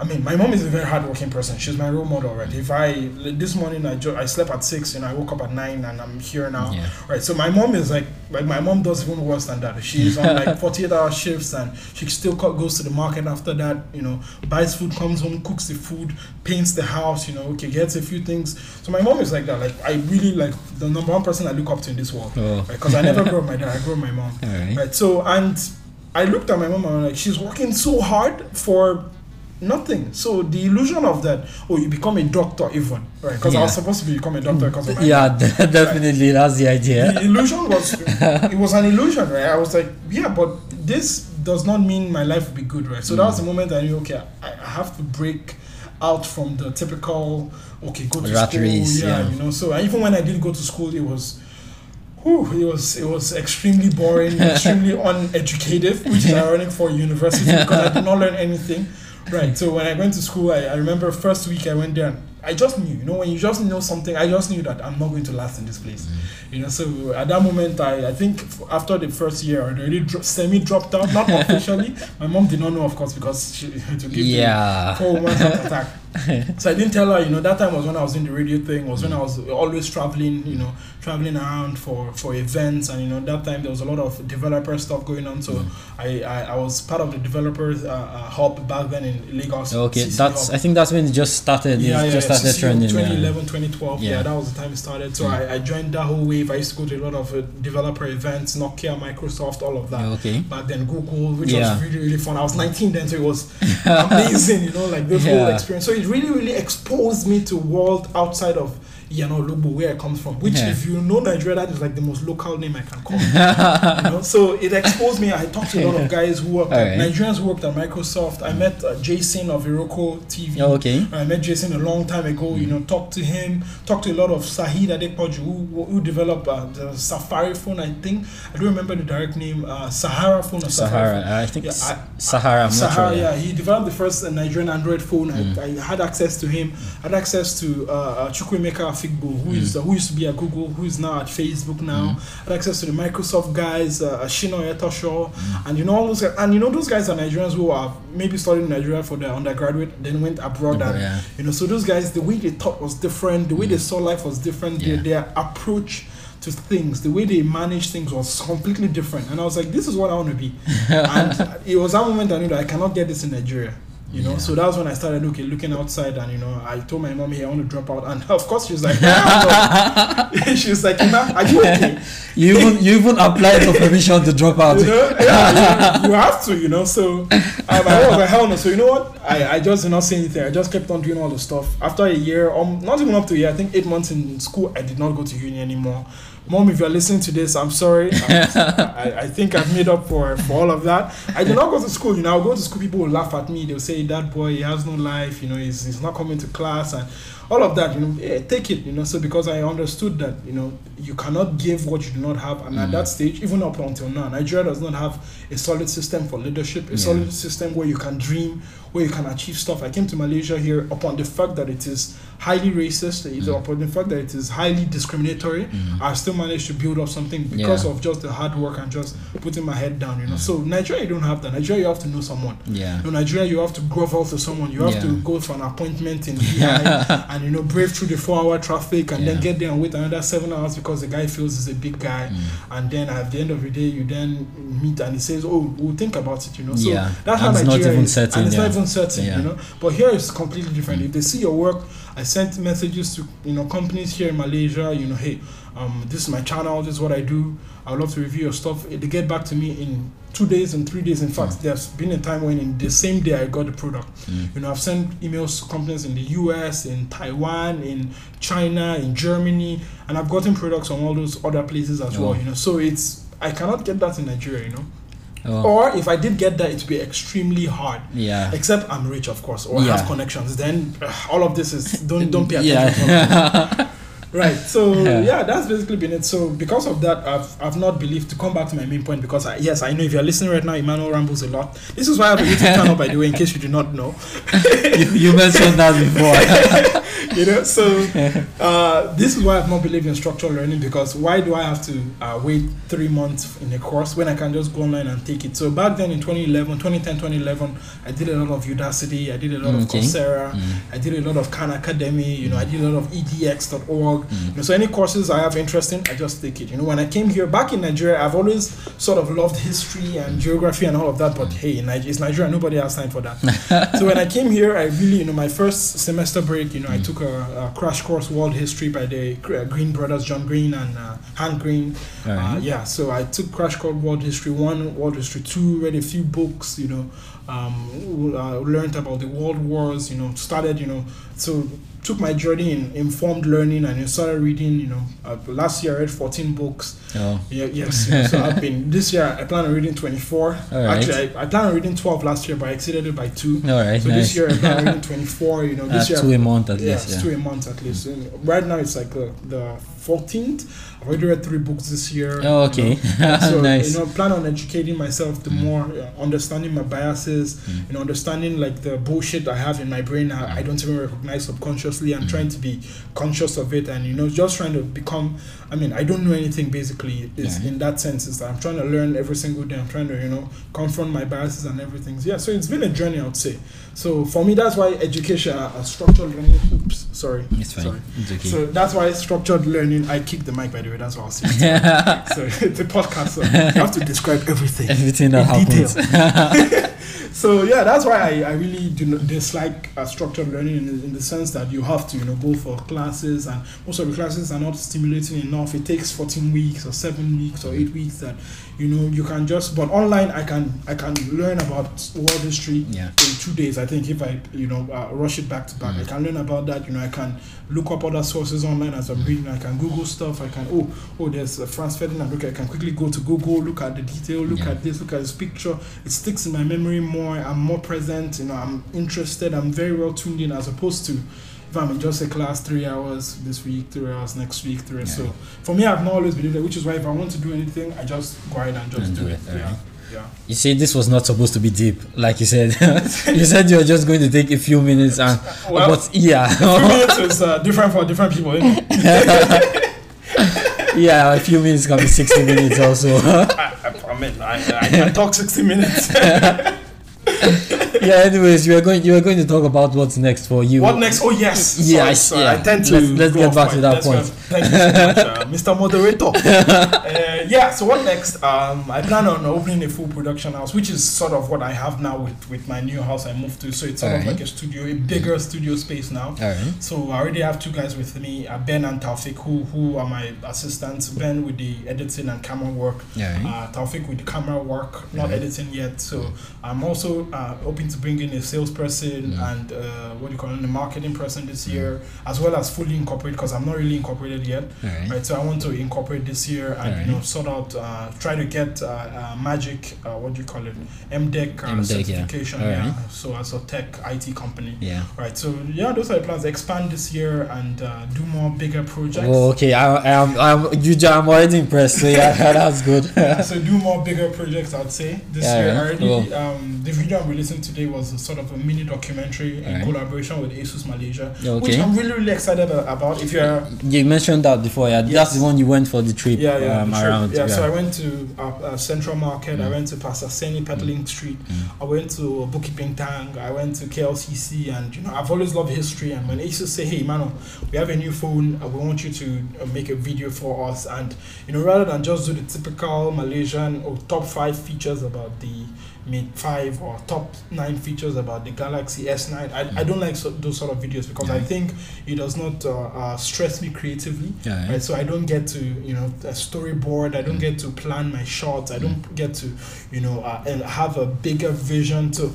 I mean, my mom is a very hardworking person. She's my role model, right? If I this morning I jo- I slept at six and I woke up at nine and I'm here now, yeah. right? So my mom is like, like my mom does even worse than that. She's on like 48 hour shifts and she still goes to the market after that. You know, buys food, comes home, cooks the food, paints the house. You know, okay, gets a few things. So my mom is like that. Like I really like the number one person I look up to in this world, Oh, because I never grew up my dad. I grew up my mom. right. Right. So and I looked at my mom and I'm like, she's working so hard for nothing. So the illusion of that, oh, you become a doctor even, right? Because I was Yeah. supposed to become a doctor because of my Yeah, definitely, that's the idea. the illusion was it was an illusion, right? I was like, yeah, but this does not mean my life will be good, right? So that was the mm. moment I knew, okay, I, I have to break out from the typical, okay, go to Rat school, race, yeah, yeah. you know. So even when I did go to school, it was. Whew, it was it was extremely boring, extremely uneducative, which is ironic for university because I did not learn anything. Right. So when I went to school, I, I remember first week I went there. And I just knew, you know, when you just know something, I just knew that I'm not going to last in this place. Mm. You know, so at that moment, I, I think after the first year, I already dro- semi dropped out, not officially. My mom did not know, of course, because she to give Yeah. the four woman heart attack. so I didn't tell her, you know, that time was when I was doing the radio thing, was when I was always traveling, you know, traveling around for, for events. And, you know, that time there was a lot of developer stuff going on. So I, I, I was part of the developers uh, uh, hub back then in Lagos. Okay, CC that's. hub. I think that's when it just started. Yeah, yeah, just yeah. started CC trending. yeah. 2011, 2012. Yeah. Yeah. that was the time it started. So Yeah. I, I joined that whole wave. I used to go to a lot of uh, developer events, Nokia, Microsoft, all of that. Okay. Back then, Google, which was really, really fun. I was 19 then, so it was amazing, you know, like this whole experience. So it really, really exposed me to world outside of Yano Lugbo, where it comes from. Which, Yeah. if you know Nigeria, that is like the most local name I can call. you know? So it exposed me. I talked to a lot of guys who worked, Alright. Nigerians who worked at Microsoft. I met uh, Jason of Iroko TV. Oh, okay. I met Jason a long time ago. You know, talked to him. Talked to a lot of Saheed Adepoju who, who developed uh, the Safari phone. I think I don't remember the direct name. Uh, Sahara phone or Safari. Sahara. I think Yeah, I- Sahara. I'm not Sahara, sure. yeah, he developed the first uh, Nigerian Android phone. Mm. I, I had access to him. I had access to uh, uh, Figbo, who Mm. uh, who used to be at Google, who is now at Facebook now. Had access to the Microsoft guys, uh, Shino Etosho, Mm. and you know all those guys. And you know those guys are Nigerians who have maybe studied in Nigeria for their undergraduate, then went abroad. And Yeah. you know, so those guys, the way they thought was different. The way they saw life was different. Their, their approach to things, the way they manage things was completely different. And I was like, this is what I want to be. and it was that moment I knew that I cannot get this in Nigeria. You know, Yeah. so that's when I started looking looking outside, and you know, I told my mom, "Hey, I want to drop out," and of course she was like, "Nah, no." "She was like, are you okay?" You even you even applied for permission to drop out. You know, yeah, you, you have to, you know. So um, I was like, hell no. So you know what? I, I just did not say anything. I just kept on doing all the stuff. After a year, um, not even up to a year, I think eight months in school, I did not go to uni anymore. Mom, if you're listening to this, I'm sorry. I, I think I've made up for for all of that. I did not go to school. You know, I'll go to school, people will laugh at me. They'll say, "That boy, he has no life. You know, he's, he's not coming to class and." All of that, you know, yeah, take it, you know. So because I understood that, you know, you cannot give what you do not have, and at that stage, even up until now, Nigeria does not have a solid system for leadership, a Yeah. solid system where you can dream, where you can achieve stuff. I came to Malaysia here upon the fact that it is highly racist, Mm. upon the fact that it is highly discriminatory. Mm. I still managed to build up something because Yeah. of just the hard work and just putting my head down, you know. So Nigeria, you don't have that. Nigeria, you have to know someone. Yeah. In Nigeria, you have to grovel to someone. You have Yeah. to go for an appointment in VI and you know brave through the four-hour traffic and then get there and wait another seven hours because the guy feels he's a big guy. Mm. And then at the end of the day, you then meet and he says, "Oh, we'll think about it," you know. So Yeah. that's And how it's not Nigeria even is. certain, and it's yeah. not even certain, Yeah. you know. But here it's completely different. If they see your work, I sent messages to you know companies here in Malaysia. You know, hey, um, this is my channel. This is what I do. I would love to review your stuff. They get back to me in two days and three days. In fact, Mm. there's been a time when in the same day I got the product. Mm. You know, I've sent emails to companies in the US, in Taiwan, in China, in Germany, and I've gotten products from all those other places as Oh. well. You know, so it's I cannot get that in Nigeria. You know, Oh, or if I did get that, it would be extremely hard. yeah. Except I'm rich, of course, or Yeah. have connections. Then uh, all of this is don't don't pay attention. Yeah. Right. So Yeah. yeah. that's basically been it. So because of that, I've I've not believed to come back to my main point because I, yes, I know if you're listening right now, Emmanuel rambles a lot. This is why I have a YouTube channel, by the way, in case you do not know. you, you mentioned that before. you know so uh, this is why i've not believed in structural learning because why do i have to uh, wait three months in a course when i can just go online and take it so back then in 2011 2010 2011 i did a lot of udacity i did a lot of coursera Mm. i did a lot of khan academy you know i did a lot of edx.org Mm. you know, so any courses i have interest in i just take it you know when i came here back in nigeria i've always sort of loved history and geography and all of that but hey in Niger- it's nigeria nobody has time for that so when I came here, I really, you know, my first semester break, you know, I Mm. took a, a crash course world history by the Green brothers, John Green and uh, Hank Green. Uh, Alright. yeah, so I took crash course world history one, world history two, read a few books, you know, um, uh, learned about the world wars, you know, started, you know, so took my journey in informed learning and started reading, you know, uh, last year I read 14 books. Oh, Yeah, yes. you know, so I've been this year. I plan on reading twenty four. Alright. Actually, I, I plan on reading twelve last year, but I exceeded it by two. all right. So nice. this year I plan on reading twenty four. You know, Uh, this year two a month at yeah, least. Yeah. two a month at least. And right now it's like uh, the fourteenth. I've already read three books this year. Oh, you okay. know. so nice. you know, plan on educating myself the Mm. more, uh, understanding my biases, Mm. you know, understanding like the bullshit I have in my brain. I, I don't even recognize subconsciously. I'm Mm. trying to be conscious of it, and you know, just trying to become. I mean, I don't know anything basically. Is Yeah. in that sense is that I'm trying to learn every single day. I'm trying to you know confront my biases and everything. Yeah, so it's been a journey, I would say. So for me, that's why education, uh, uh, structured learning. Oops, sorry. It's fine. Sorry. It's okay. So that's why structured learning. I kicked the mic by the way. That's what I'll say. so it's a podcast. So you have to describe everything. Everything that happens. detail. so yeah, that's why I, I really do not dislike uh, structured learning in, the- in the sense that you have to you know go for classes and most of the classes are not stimulating enough. It takes 14 weeks or seven weeks or eight weeks that you know you can just but online I can I can learn about world history Yeah. in two days. I think if I you know uh, rush it back to back, I can learn about that. You know I can look up other sources online as I'm reading. I can Google stuff. I can oh oh there's uh, Franz Ferdinand. Okay, I can quickly go to Google, look at the detail, look Yeah. at this, look at this picture. It sticks in my memory more. I'm more present. You know I'm interested. I'm very well tuned in as opposed to. If I'm in just a class, three hours this week, three hours next week, three. Yeah. So for me, I've not always believed that, which is why if I want to do anything, I just go ahead and just And do, it. it, Yeah. Yeah. You see, this was not supposed to be deep, like you said. you said you were just going to take a few minutes, and Well, but yeah, Three minutes is uh, different for different people. Yeah, a few minutes can be sixty minutes also. I, I, I mean, I, I can talk 60 minutes. yeah. Anyways, you are going you are going to talk about what's next for you. what next? Oh, yes. Yes, Sorry, sorry. yeah. I tend to. Let's- let's get back to that point. Thank you so much, uh, Mr. Moderator. uh, yeah, so what next? Um, I plan on opening a full production house, which is sort of what I have now with, with my new house I moved to. So it's sort of like a studio, a bigger studio space now. Right. So I already have two guys with me, uh, Ben and Taufik, who who are my assistants. Ben with the editing and camera work, Yeah. uh, Taufik with the camera work, not editing yet. So I'm also uh, hoping to bring in a salesperson Yeah. and uh, what do you call it, a marketing person this year, as well as fully incorporate because I'm not really incorporated yet. Right. Right, so I want to incorporate this year and Alright. you know sort out, uh, try to get uh, uh, Magic, uh, what do you call it, MDEC uh, MDEC, yeah. certification. Alright. Yeah. So as a tech IT company. Yeah. Right, so yeah, those are the plans. Expand this year and uh, do more bigger projects. Oh, okay. I, I am. I'm. You. I'm already impressed. So yeah, that's good. Yeah, so do more bigger projects. I'd say this Yeah, year yeah. already. Cool. Um, the video I'm releasing today was a sort of a mini documentary in Alright. collaboration with ASUS Malaysia, which. I'm really really excited about. If you're You mentioned that before. Yeah. That's the one you went for the trip. yeah yeah, Um, trip. around. yeah, So I went to uh, uh, Central Market. I Mm. went to Pasar Seni Petaling Street. Mm. I went to Bukit Bintang. I went to KLCC, and you know I've always loved history. And when ASUS say, "Hey, Mano, we have a new phone. Uh, we want you to make a video for us," and you know rather than just do the typical Malaysian or top five features about the Mate 5 or top 9 features about the Galaxy S9. I, I don't like so, those sort of videos because I think it does not uh, uh, stress me creatively. Yeah. Right, so I don't get to you know a storyboard. I don't Mm. get to plan my shots. I don't get to you know uh, and have a bigger vision. So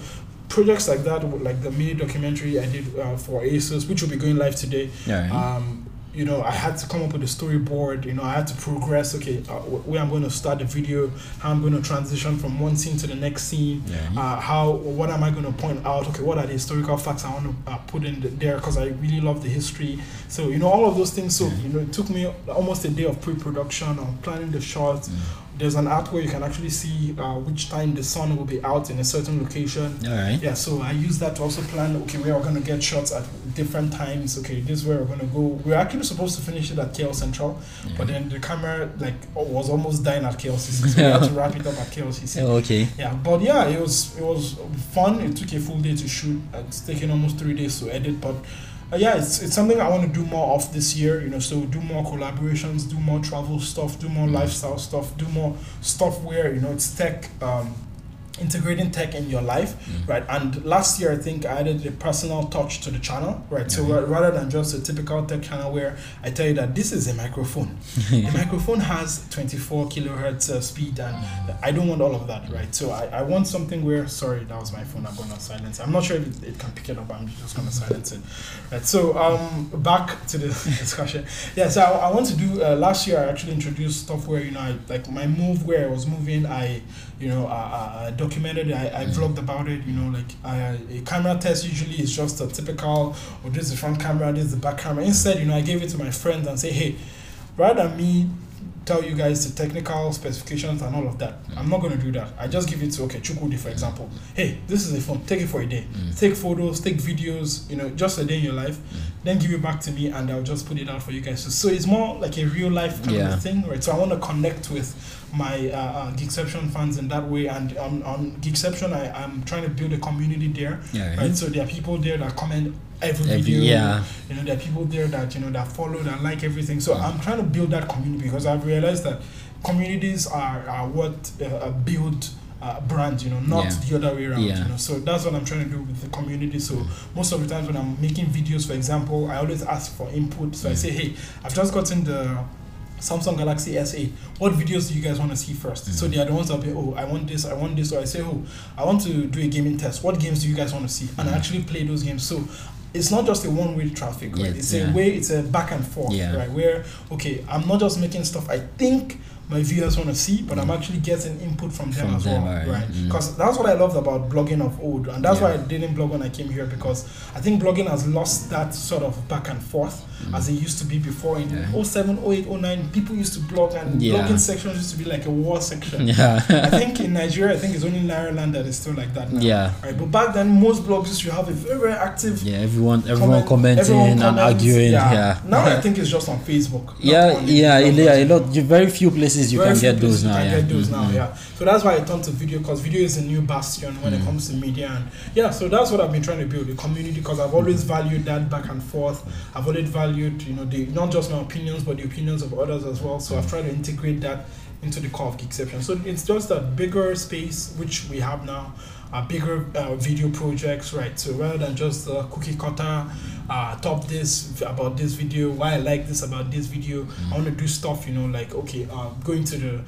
projects like that, like the mini documentary I did uh, for ASUS, which will be going live today. Yeah. Um, you know, I had to come up with a storyboard. You know, I had to progress. Okay, uh, where I'm going to start the video, how I'm going to transition from one scene to the next scene. yeah. Uh, how what am I going to point out? Okay, what are the historical facts I want to uh, put in the, there because I really love the history. So you know all of those things. So Yeah. you know it took me almost a day of pre-production on planning the shots. Mm. There's an app where you can actually see uh, which time the sun will be out in a certain location. All right. Yeah, so I use that to also plan. Okay, we're gonna get shots at different times. Okay, this is where we're gonna go. We're actually supposed to finish it at KL Sentral, but then the camera like was almost dying at KLCC, so we had to wrap it up at KLCC. Oh, okay. Yeah, but yeah, it was it was fun. It took a full day to shoot. It's taken almost three days to edit, but uh, yeah, it's it's something I want to do more of this year. You know, so do more collaborations, do more travel stuff, do more Mm. lifestyle stuff, do more stuff where you know it's tech. Um, integrating tech in your life Mm. right and last year i think i added a personal touch to the channel right so Mhm. ra- rather than just a typical tech channel where i tell you that this is a microphone the microphone has 24 kilohertz uh, speed and I don't want all of that, right? So I, I want something where, sorry, that was my phone, I'm gonna silence it. I'm not sure if it, it can pick it up, I'm just gonna silence it. Right, so um, back to the discussion. Yeah, so I, I want to do, uh, last year I actually introduced stuff where, you know, I, like my move where I was moving, I, you know, I, uh, documented, I, I vlogged about it, you know, like I, a camera test usually is just a typical, or this is the front camera, this is the back camera. Instead, you know, I gave it to my friends and say, hey, rather than me tell you guys the technical specifications and all of that. I'm not going to do that. I just give it to okay, Chukwudi, for example. Hey, this is a phone. Take it for a day. Mm. Take photos, take videos. You know, just a day in your life. Mm. Then give it back to me, and I'll just put it out for you guys. So, so it's more like a real life kind Yeah. of thing, right? So I want to connect with my uh, uh, Geekception fans in that way. And on on Geekception, I I'm trying to build a community there, Yeah. right? So there are people there that comment every, Every, video yeah. you know there are people there that you know that follow that like everything so Mm. i'm trying to build that community because i've realized that communities are, are what uh, uh, build uh, brand, you know, not Yeah. the other way around. Yeah. You know, so that's what I'm trying to do with the community. So most of the times when I'm making videos, for example, I always ask for input. So I say, hey, I've just gotten the Samsung Galaxy S8. What videos do you guys want to see first? So mm. they are the ones that be, oh, I want this, I want this. So I say, oh, I want to do a gaming test. What games do you guys want to see? And I actually play those games. So it's not just a one-way traffic, right? It's yeah. a way, it's a back and forth, Yeah. right? Where okay, I'm not just making stuff I think my viewers want to see, but I'm actually getting input from them From as them, well, right. right? Mm. Because that's what I loved about blogging of old, and that's Yeah. why I didn't blog when I came here because I think blogging has lost that sort of back and forth as it used to be before. In Mm. Yeah. 07, 08, 09, people used to blog, and Yeah. blogging sections used to be like a war section. Yeah. I think in Nigeria, I think it's only Nairaland that is still like that now. Yeah. Right, but back then, most blogs used to have a very, very active Yeah, everyone everyone comment- commenting everyone and comments, arguing. Yeah. Now I think it's just on Facebook. yeah, yeah, yeah, a lot. you- Very few places you can get those now. Yeah. get those now, Mhm. yeah. So that's why I turned to video because video is a new bastion when it Mm. comes to media, and yeah. So that's what I've been trying to build a community because I've always valued that back and forth. I've always valued, you know, the not just my opinions but the opinions of others as well. So I've tried to integrate that into the core of Geekception. So it's just that bigger space which we have now. Uh, bigger uh, video projects, right? So rather than just cookie cutter, uh, top this about this video, why I like this about this video, I want to do stuff, you know, like okay, uh, going to the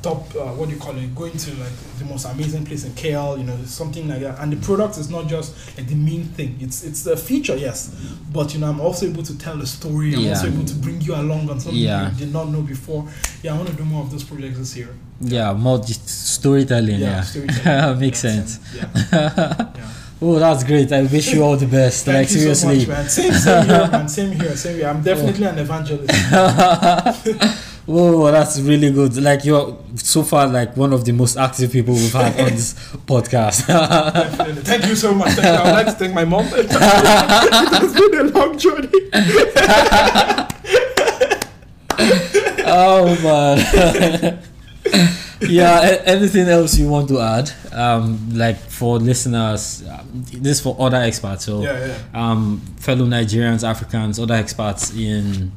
top, uh, what do you call it? Going to like the most amazing place in KL, you know, something like that. And the product is not just like the main thing; it's it's a feature, yes, but you know, I'm also able to tell a story. I'm also able to bring you along on something Yeah. you did not know before. Yeah, I want to do more of those projects this year. Yeah, more just storytelling. Yeah, storytelling. makes That's sense. Yeah. yeah. Oh, that's great. I wish you all the best. Thank like you seriously. so much, man. Same, same here, man. Same here, same here. I'm definitely an evangelist. oh, that's really good. Like you're so far like one of the most active people we've had on this podcast. Definitely. Thank you so much. Thank you. I would like to thank my mom. it has been a long journey. oh man. yeah. Anything else you want to add? Um, like for listeners, um, this for other expats. So, Yeah, yeah. um, fellow Nigerians, Africans, other expats in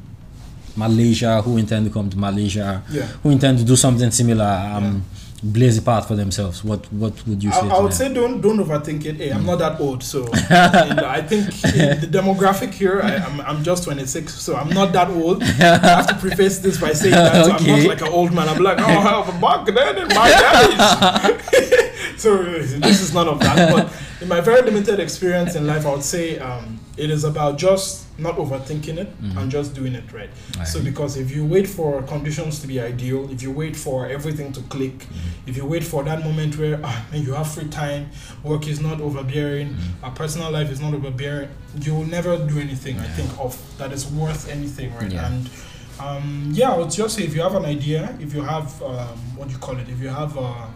Malaysia who intend to come to Malaysia, Yeah. who intend to do something similar. Um, blaze a path for themselves. What What would you say? I, I would them? say don't don't overthink it. Hey, I'm not that old, so I think the demographic here, I, I'm I'm just 26, so I'm not that old. I have to preface this by saying that so I'm Okay. not like an old man. I'm like, oh, hell, but back then in my days. so this is none of that. But in my very limited experience in life, I would say um, it is about just not overthinking it and just doing it right. So because if you wait for conditions to be ideal, if you wait for everything to click, if you wait for that moment where ah, man, you have free time, work is not overbearing, our personal life is not overbearing, you will never do anything. I think of that is worth anything, right? Yeah. And um, yeah, I would just say if you have an idea, if you have um, what do you call it, if you have uh,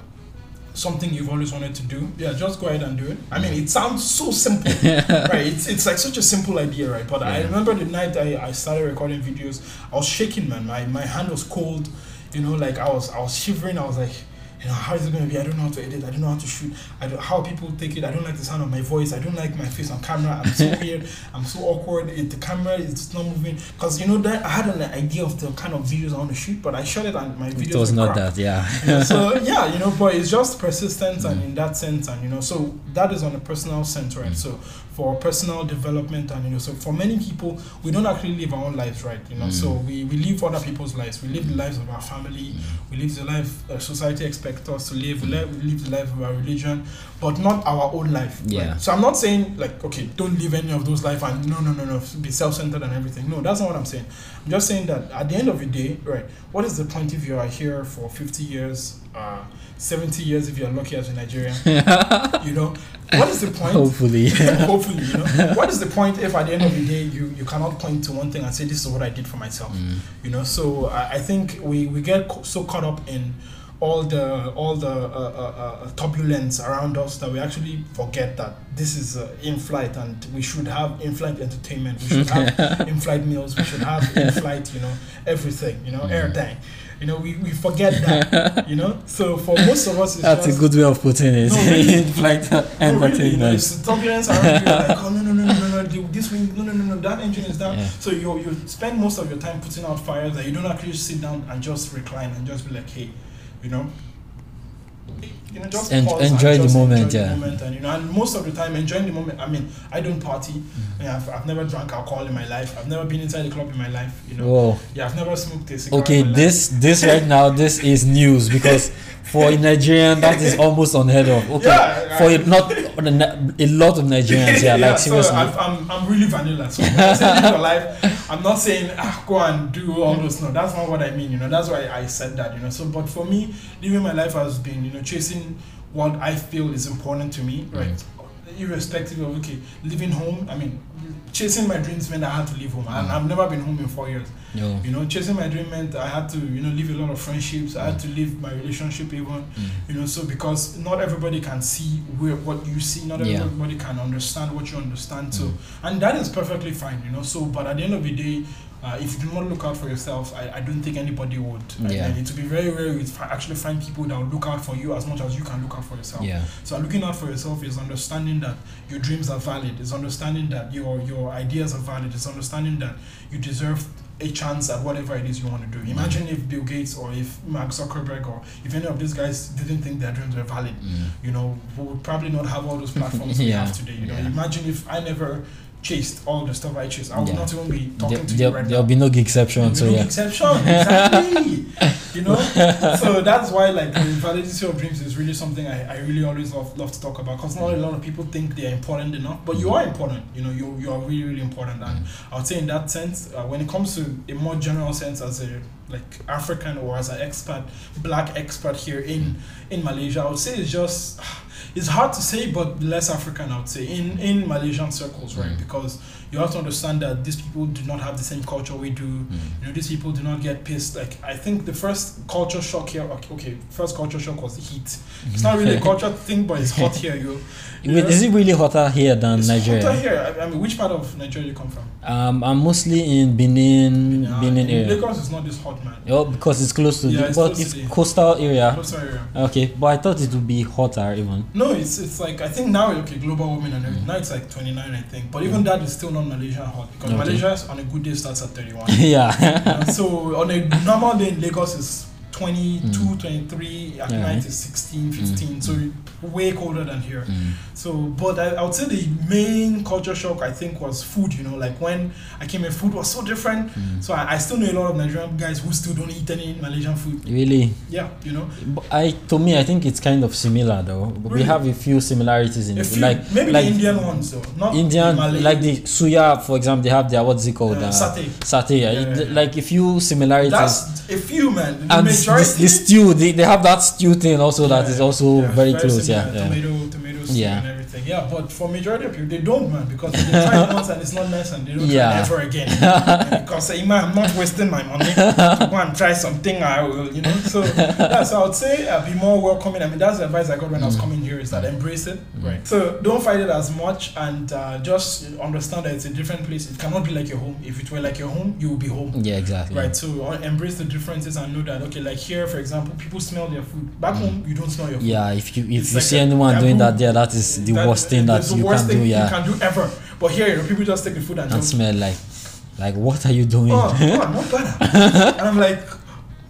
something you've always wanted to do, yeah, just go ahead and do it. I mean, mm. it sounds so simple, right? It's, it's like such a simple idea, right? But I remember the night I, I started recording videos, I was shaking, man. My, my hand was cold, you know, like I was I was shivering. I was like, you know, how is it gonna be? I don't know how to edit. I don't know how to shoot. I don't, how people take it. I don't like the sound of my voice. I don't like my face on camera. I'm so weird. I'm so awkward. It, the camera is not moving because you know that I had an idea of the kind of videos I want to shoot, but I shot it and my videos it was not crap. that. Yeah. You know, so yeah, you know, but it's just persistence and mm. in that sense, and you know, so that is on a personal sense, right? Mm. So for personal development and you know, so for many people, we don't actually live our own lives, right? You know, so mm. we, we live other people's lives. We live the lives of our family. Mm. We live the life uh, society expects us to live. We, mm. li- we live the life of our religion, but not our own life. right? Yeah. So I'm not saying like okay, don't live any of those life and no no no no be self-centered and everything. No, that's not what I'm saying. I'm just saying that at the end of the day, right? What is the point if you are here for 50 years, uh, 70 years if you're lucky as a Nigerian? you know, what is the point? Hopefully. Hopefully, you know, what is the point if at the end of the day you you cannot point to one thing and say this is what I did for myself? You know, so I, I think we we get so caught up in all the all the uh, uh, uh, turbulence around us that we actually forget that this is uh, in flight and we should have in flight entertainment. We should have in flight meals. We should have in flight, you know, everything. You know, airtime. You know, we, we forget that. You know, so for most of us, it's That's just, a good way of putting it. No, really. In fact, no, really, you know, it's turbulence around you. Like, oh no no no no no no, this wing, no no no no, that engine is down. Yeah. So you you spend most of your time putting out fires that you don't actually sit down and just recline and just be like, hey, you know, you know, just En- pause and enjoy the moment, enjoy the yeah. moment, and you know, and most of the time, enjoying the moment. I mean, I don't party. Mm. Yeah, I've, I've never drank alcohol in my life. I've never been inside a club in my life. You know, Whoa. yeah, I've never smoked a cigarette. Okay, in my life. this this right now this is news because for a Nigerian that is almost unheard of. Okay, Yeah, for I- not a, a lot of Nigerians, yeah, like so seriously. I've, I'm, I'm really vanilla. So I say live your life, I'm not saying ah, go and do all those. No, that's not what I mean. You know, that's why I said that. You know, so but for me, living my life has been you know chasing what I feel is important to me, right? Irrespective of okay, living home. I mean, chasing my dreams meant I had to leave home, and Mm. I've never been home in four years. Yo. You know, chasing my dream meant I had to you know leave a lot of friendships. I had to leave my relationship even Mm. you know so because not everybody can see where what you see not Yeah. everybody can understand what you understand so Mm. and that is perfectly fine you know so but at the end of the day uh, if you do not look out for yourself I, I don't think anybody would and, Yeah. and it would be very rare to fi- actually find people that will look out for you as much as you can look out for yourself Yeah. so looking out for yourself is understanding that your dreams are valid. Is understanding that your your ideas are valid. It's understanding that you deserve a chance at whatever it is you want to do. Imagine if Bill Gates or if Mark Zuckerberg or if any of these guys didn't think their dreams were valid. Mm. You know, we would probably not have all those platforms we have today. You know, yeah. imagine if I never chased all the stuff I chased. I would Yeah. not even be talking There, to there, you right there'll now. be no Geekception. There'll So no yeah. Geekception. Exactly. you know? So that's why like the validity of dreams is really something I, I really always love, love to talk about because not a lot of people think they're important enough, but you are important. You know, you you are really really important, and I would say in that sense, uh, when it comes to a more general sense as a like African or as an expat, black expat here in in Malaysia, I would say it's just it's hard to say, but less African, I would say, in in Malaysian circles, right? Mm. Because you have to understand that these people do not have the same culture we do. Mm. You know, these people do not get pissed. Like I think the first culture shock here, okay, okay first culture shock was the heat. It's not really a culture thing, but it's hot here. You, you Wait, know? is it really hotter here than it's Nigeria? hotter here. I, I mean, which part of Nigeria you come from? Um, I'm mostly in Benin, Benin in area. Lagos is not this hot, man. Oh, because it's close to Yeah, the, it's but it's coastal area. Closer area. Okay, but I thought it would be hotter even. No, it's it's like I think now okay, global warming and everything. Now it's like 29, I think. But even that is still not from Malaysia hot because okay. Malaysia on a good day starts at 31. yeah. so on a normal day in Lagos is 22, Mm. 23, at Yeah. night is 16, 15. Mm, So way colder than here. Mm. So, but I, I would say the main culture shock I think was food. You know, like when I came in, food was so different. Mm. So I, I still know a lot of Nigerian guys who still don't eat any Malaysian food. Really, Yeah, you know, But I to me I think it's kind of similar though. We have a few similarities in a it. few, like maybe like the Indian ones though, not Indian, Malay, like the suya, for example, they have their what's it called? uh, Uh, satay. satay. yeah. Yeah, It- yeah. Like a few similarities. That's a few man. The and this, this, stew, they, they have that stew thing also that Yeah, is also yeah, very, close. Yeah, yeah. Tomato, tomato stew Yeah. And. Yeah, but for majority of people, they don't, man, because they try it once and it's not nice and they don't Yeah. try it ever again. Because say, man, I'm not wasting my money to go and try something. I will, you know. So yeah, so I would say uh, be more welcoming. I mean, that's the advice I got when I was Mm. coming here is that embrace it. Mm. Right. So don't fight it as much and uh, just understand that it's a different place. It cannot be like your home. If it were like your home, you will be home. Yeah, exactly. Right, so uh, embrace the differences and know that okay, like here, for example, people smell their food. Back Mm. home, you don't smell your food. Yeah, if you if It's you like see a anyone doing taboo. that, yeah, that is the That- worst thing that you can do. Yeah, you can do ever. But here, you know, people just take the food and, and smell like, like what are you doing? Oh, God, no better. and I'm like,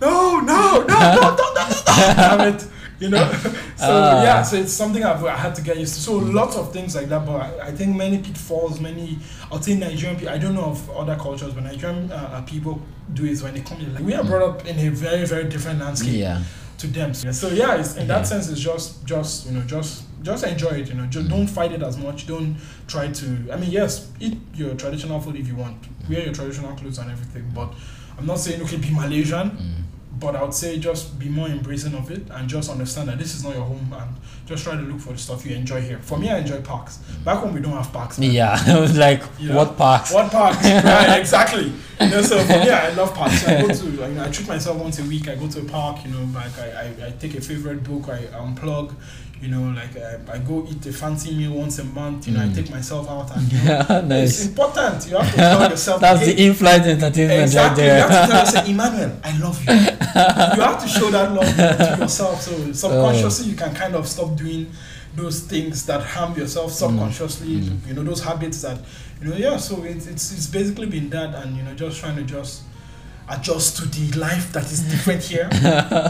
no, no, no, no, don't, don't, don't, damn it. You know, so uh, yeah, so it's something I've I had to get used to. So lots of things like that, but I, I think many pitfalls, many I'll say Nigerian people. I don't know of other cultures, but Nigerian uh, uh people do is when they come here. Like, we are brought up in a very very different landscape. Yeah to them. So yeah, in that sense, it's just just you know just just enjoy it. You know, just Mm. don't fight it as much. Don't try to. I mean, yes, eat your traditional food if you want. Wear your traditional clothes and everything. But I'm not saying okay, be Malaysian. Mm. But I would say just be more embracing of it and just understand that this is not your home and just try to look for the stuff you enjoy here. For me, I enjoy parks. Back home, we don't have parks. man. yeah. like Yeah. what parks? What parks? right, exactly. You know, so for me, I love parks. I go to, you know, I treat myself once a week. I go to a park. You know, like I, I, I take a favorite book. I unplug. You know, like I, I go eat a fancy meal once a month. You know, I Mm. take myself out and you know, Yeah, it's important. You have to tell yourself. That's hey, the in-flight entertainment Exactly. right You have to tell yourself, Emmanuel, I love you. you have to show that love to yourself. So subconsciously, you can kind of stop doing those things that harm yourself subconsciously. Mm. You know those habits that you know. Yeah. So it's it's it's basically been that, and you know, just trying to just adjust to the life that is different here.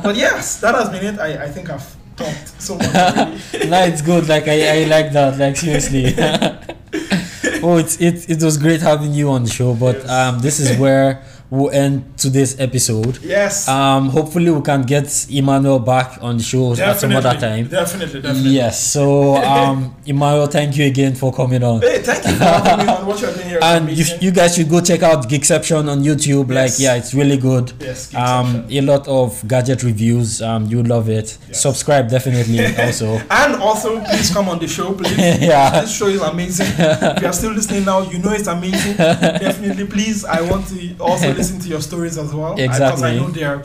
but yes, that has been it. I I think I've talked so much. Already. no, it's good. Like I, I like that. Like seriously. oh, it's it, it was great having you on the show. But Yes. um, this is where we'll end today's episode. Yes. Um, hopefully we can get Emmanuel back on the show at some other time. Definitely, definitely. Yes. So um, Emmanuel, thank you again for coming on. Hey, thank you for having me on. What you're doing here And you, you guys should go check out Geekception on YouTube. Like, yeah, it's really good. yes, Um, a lot of gadget reviews. Um, you love it. Yes. Subscribe definitely also. and also, please come on the show, please. yeah. This show is amazing. if you are still listening now, you know it's amazing. Definitely, please. I want to also listen to your stories as well. Because I know they are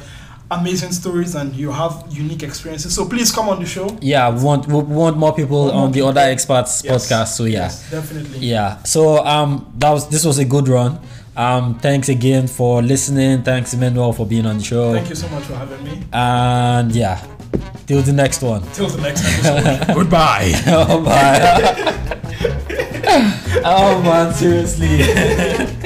amazing stories and you have unique experiences. So please come on the show. Yeah, we want we want more people Want more on the people. other experts Yes. podcast. So yeah. Yes, definitely. Yeah. So um that was this was a good run. Um thanks again for listening. Thanks Emmanuel for being on the show. Thank you so much for having me. And yeah. Till the next one. Till the next episode. Goodbye. oh bye. oh man, seriously.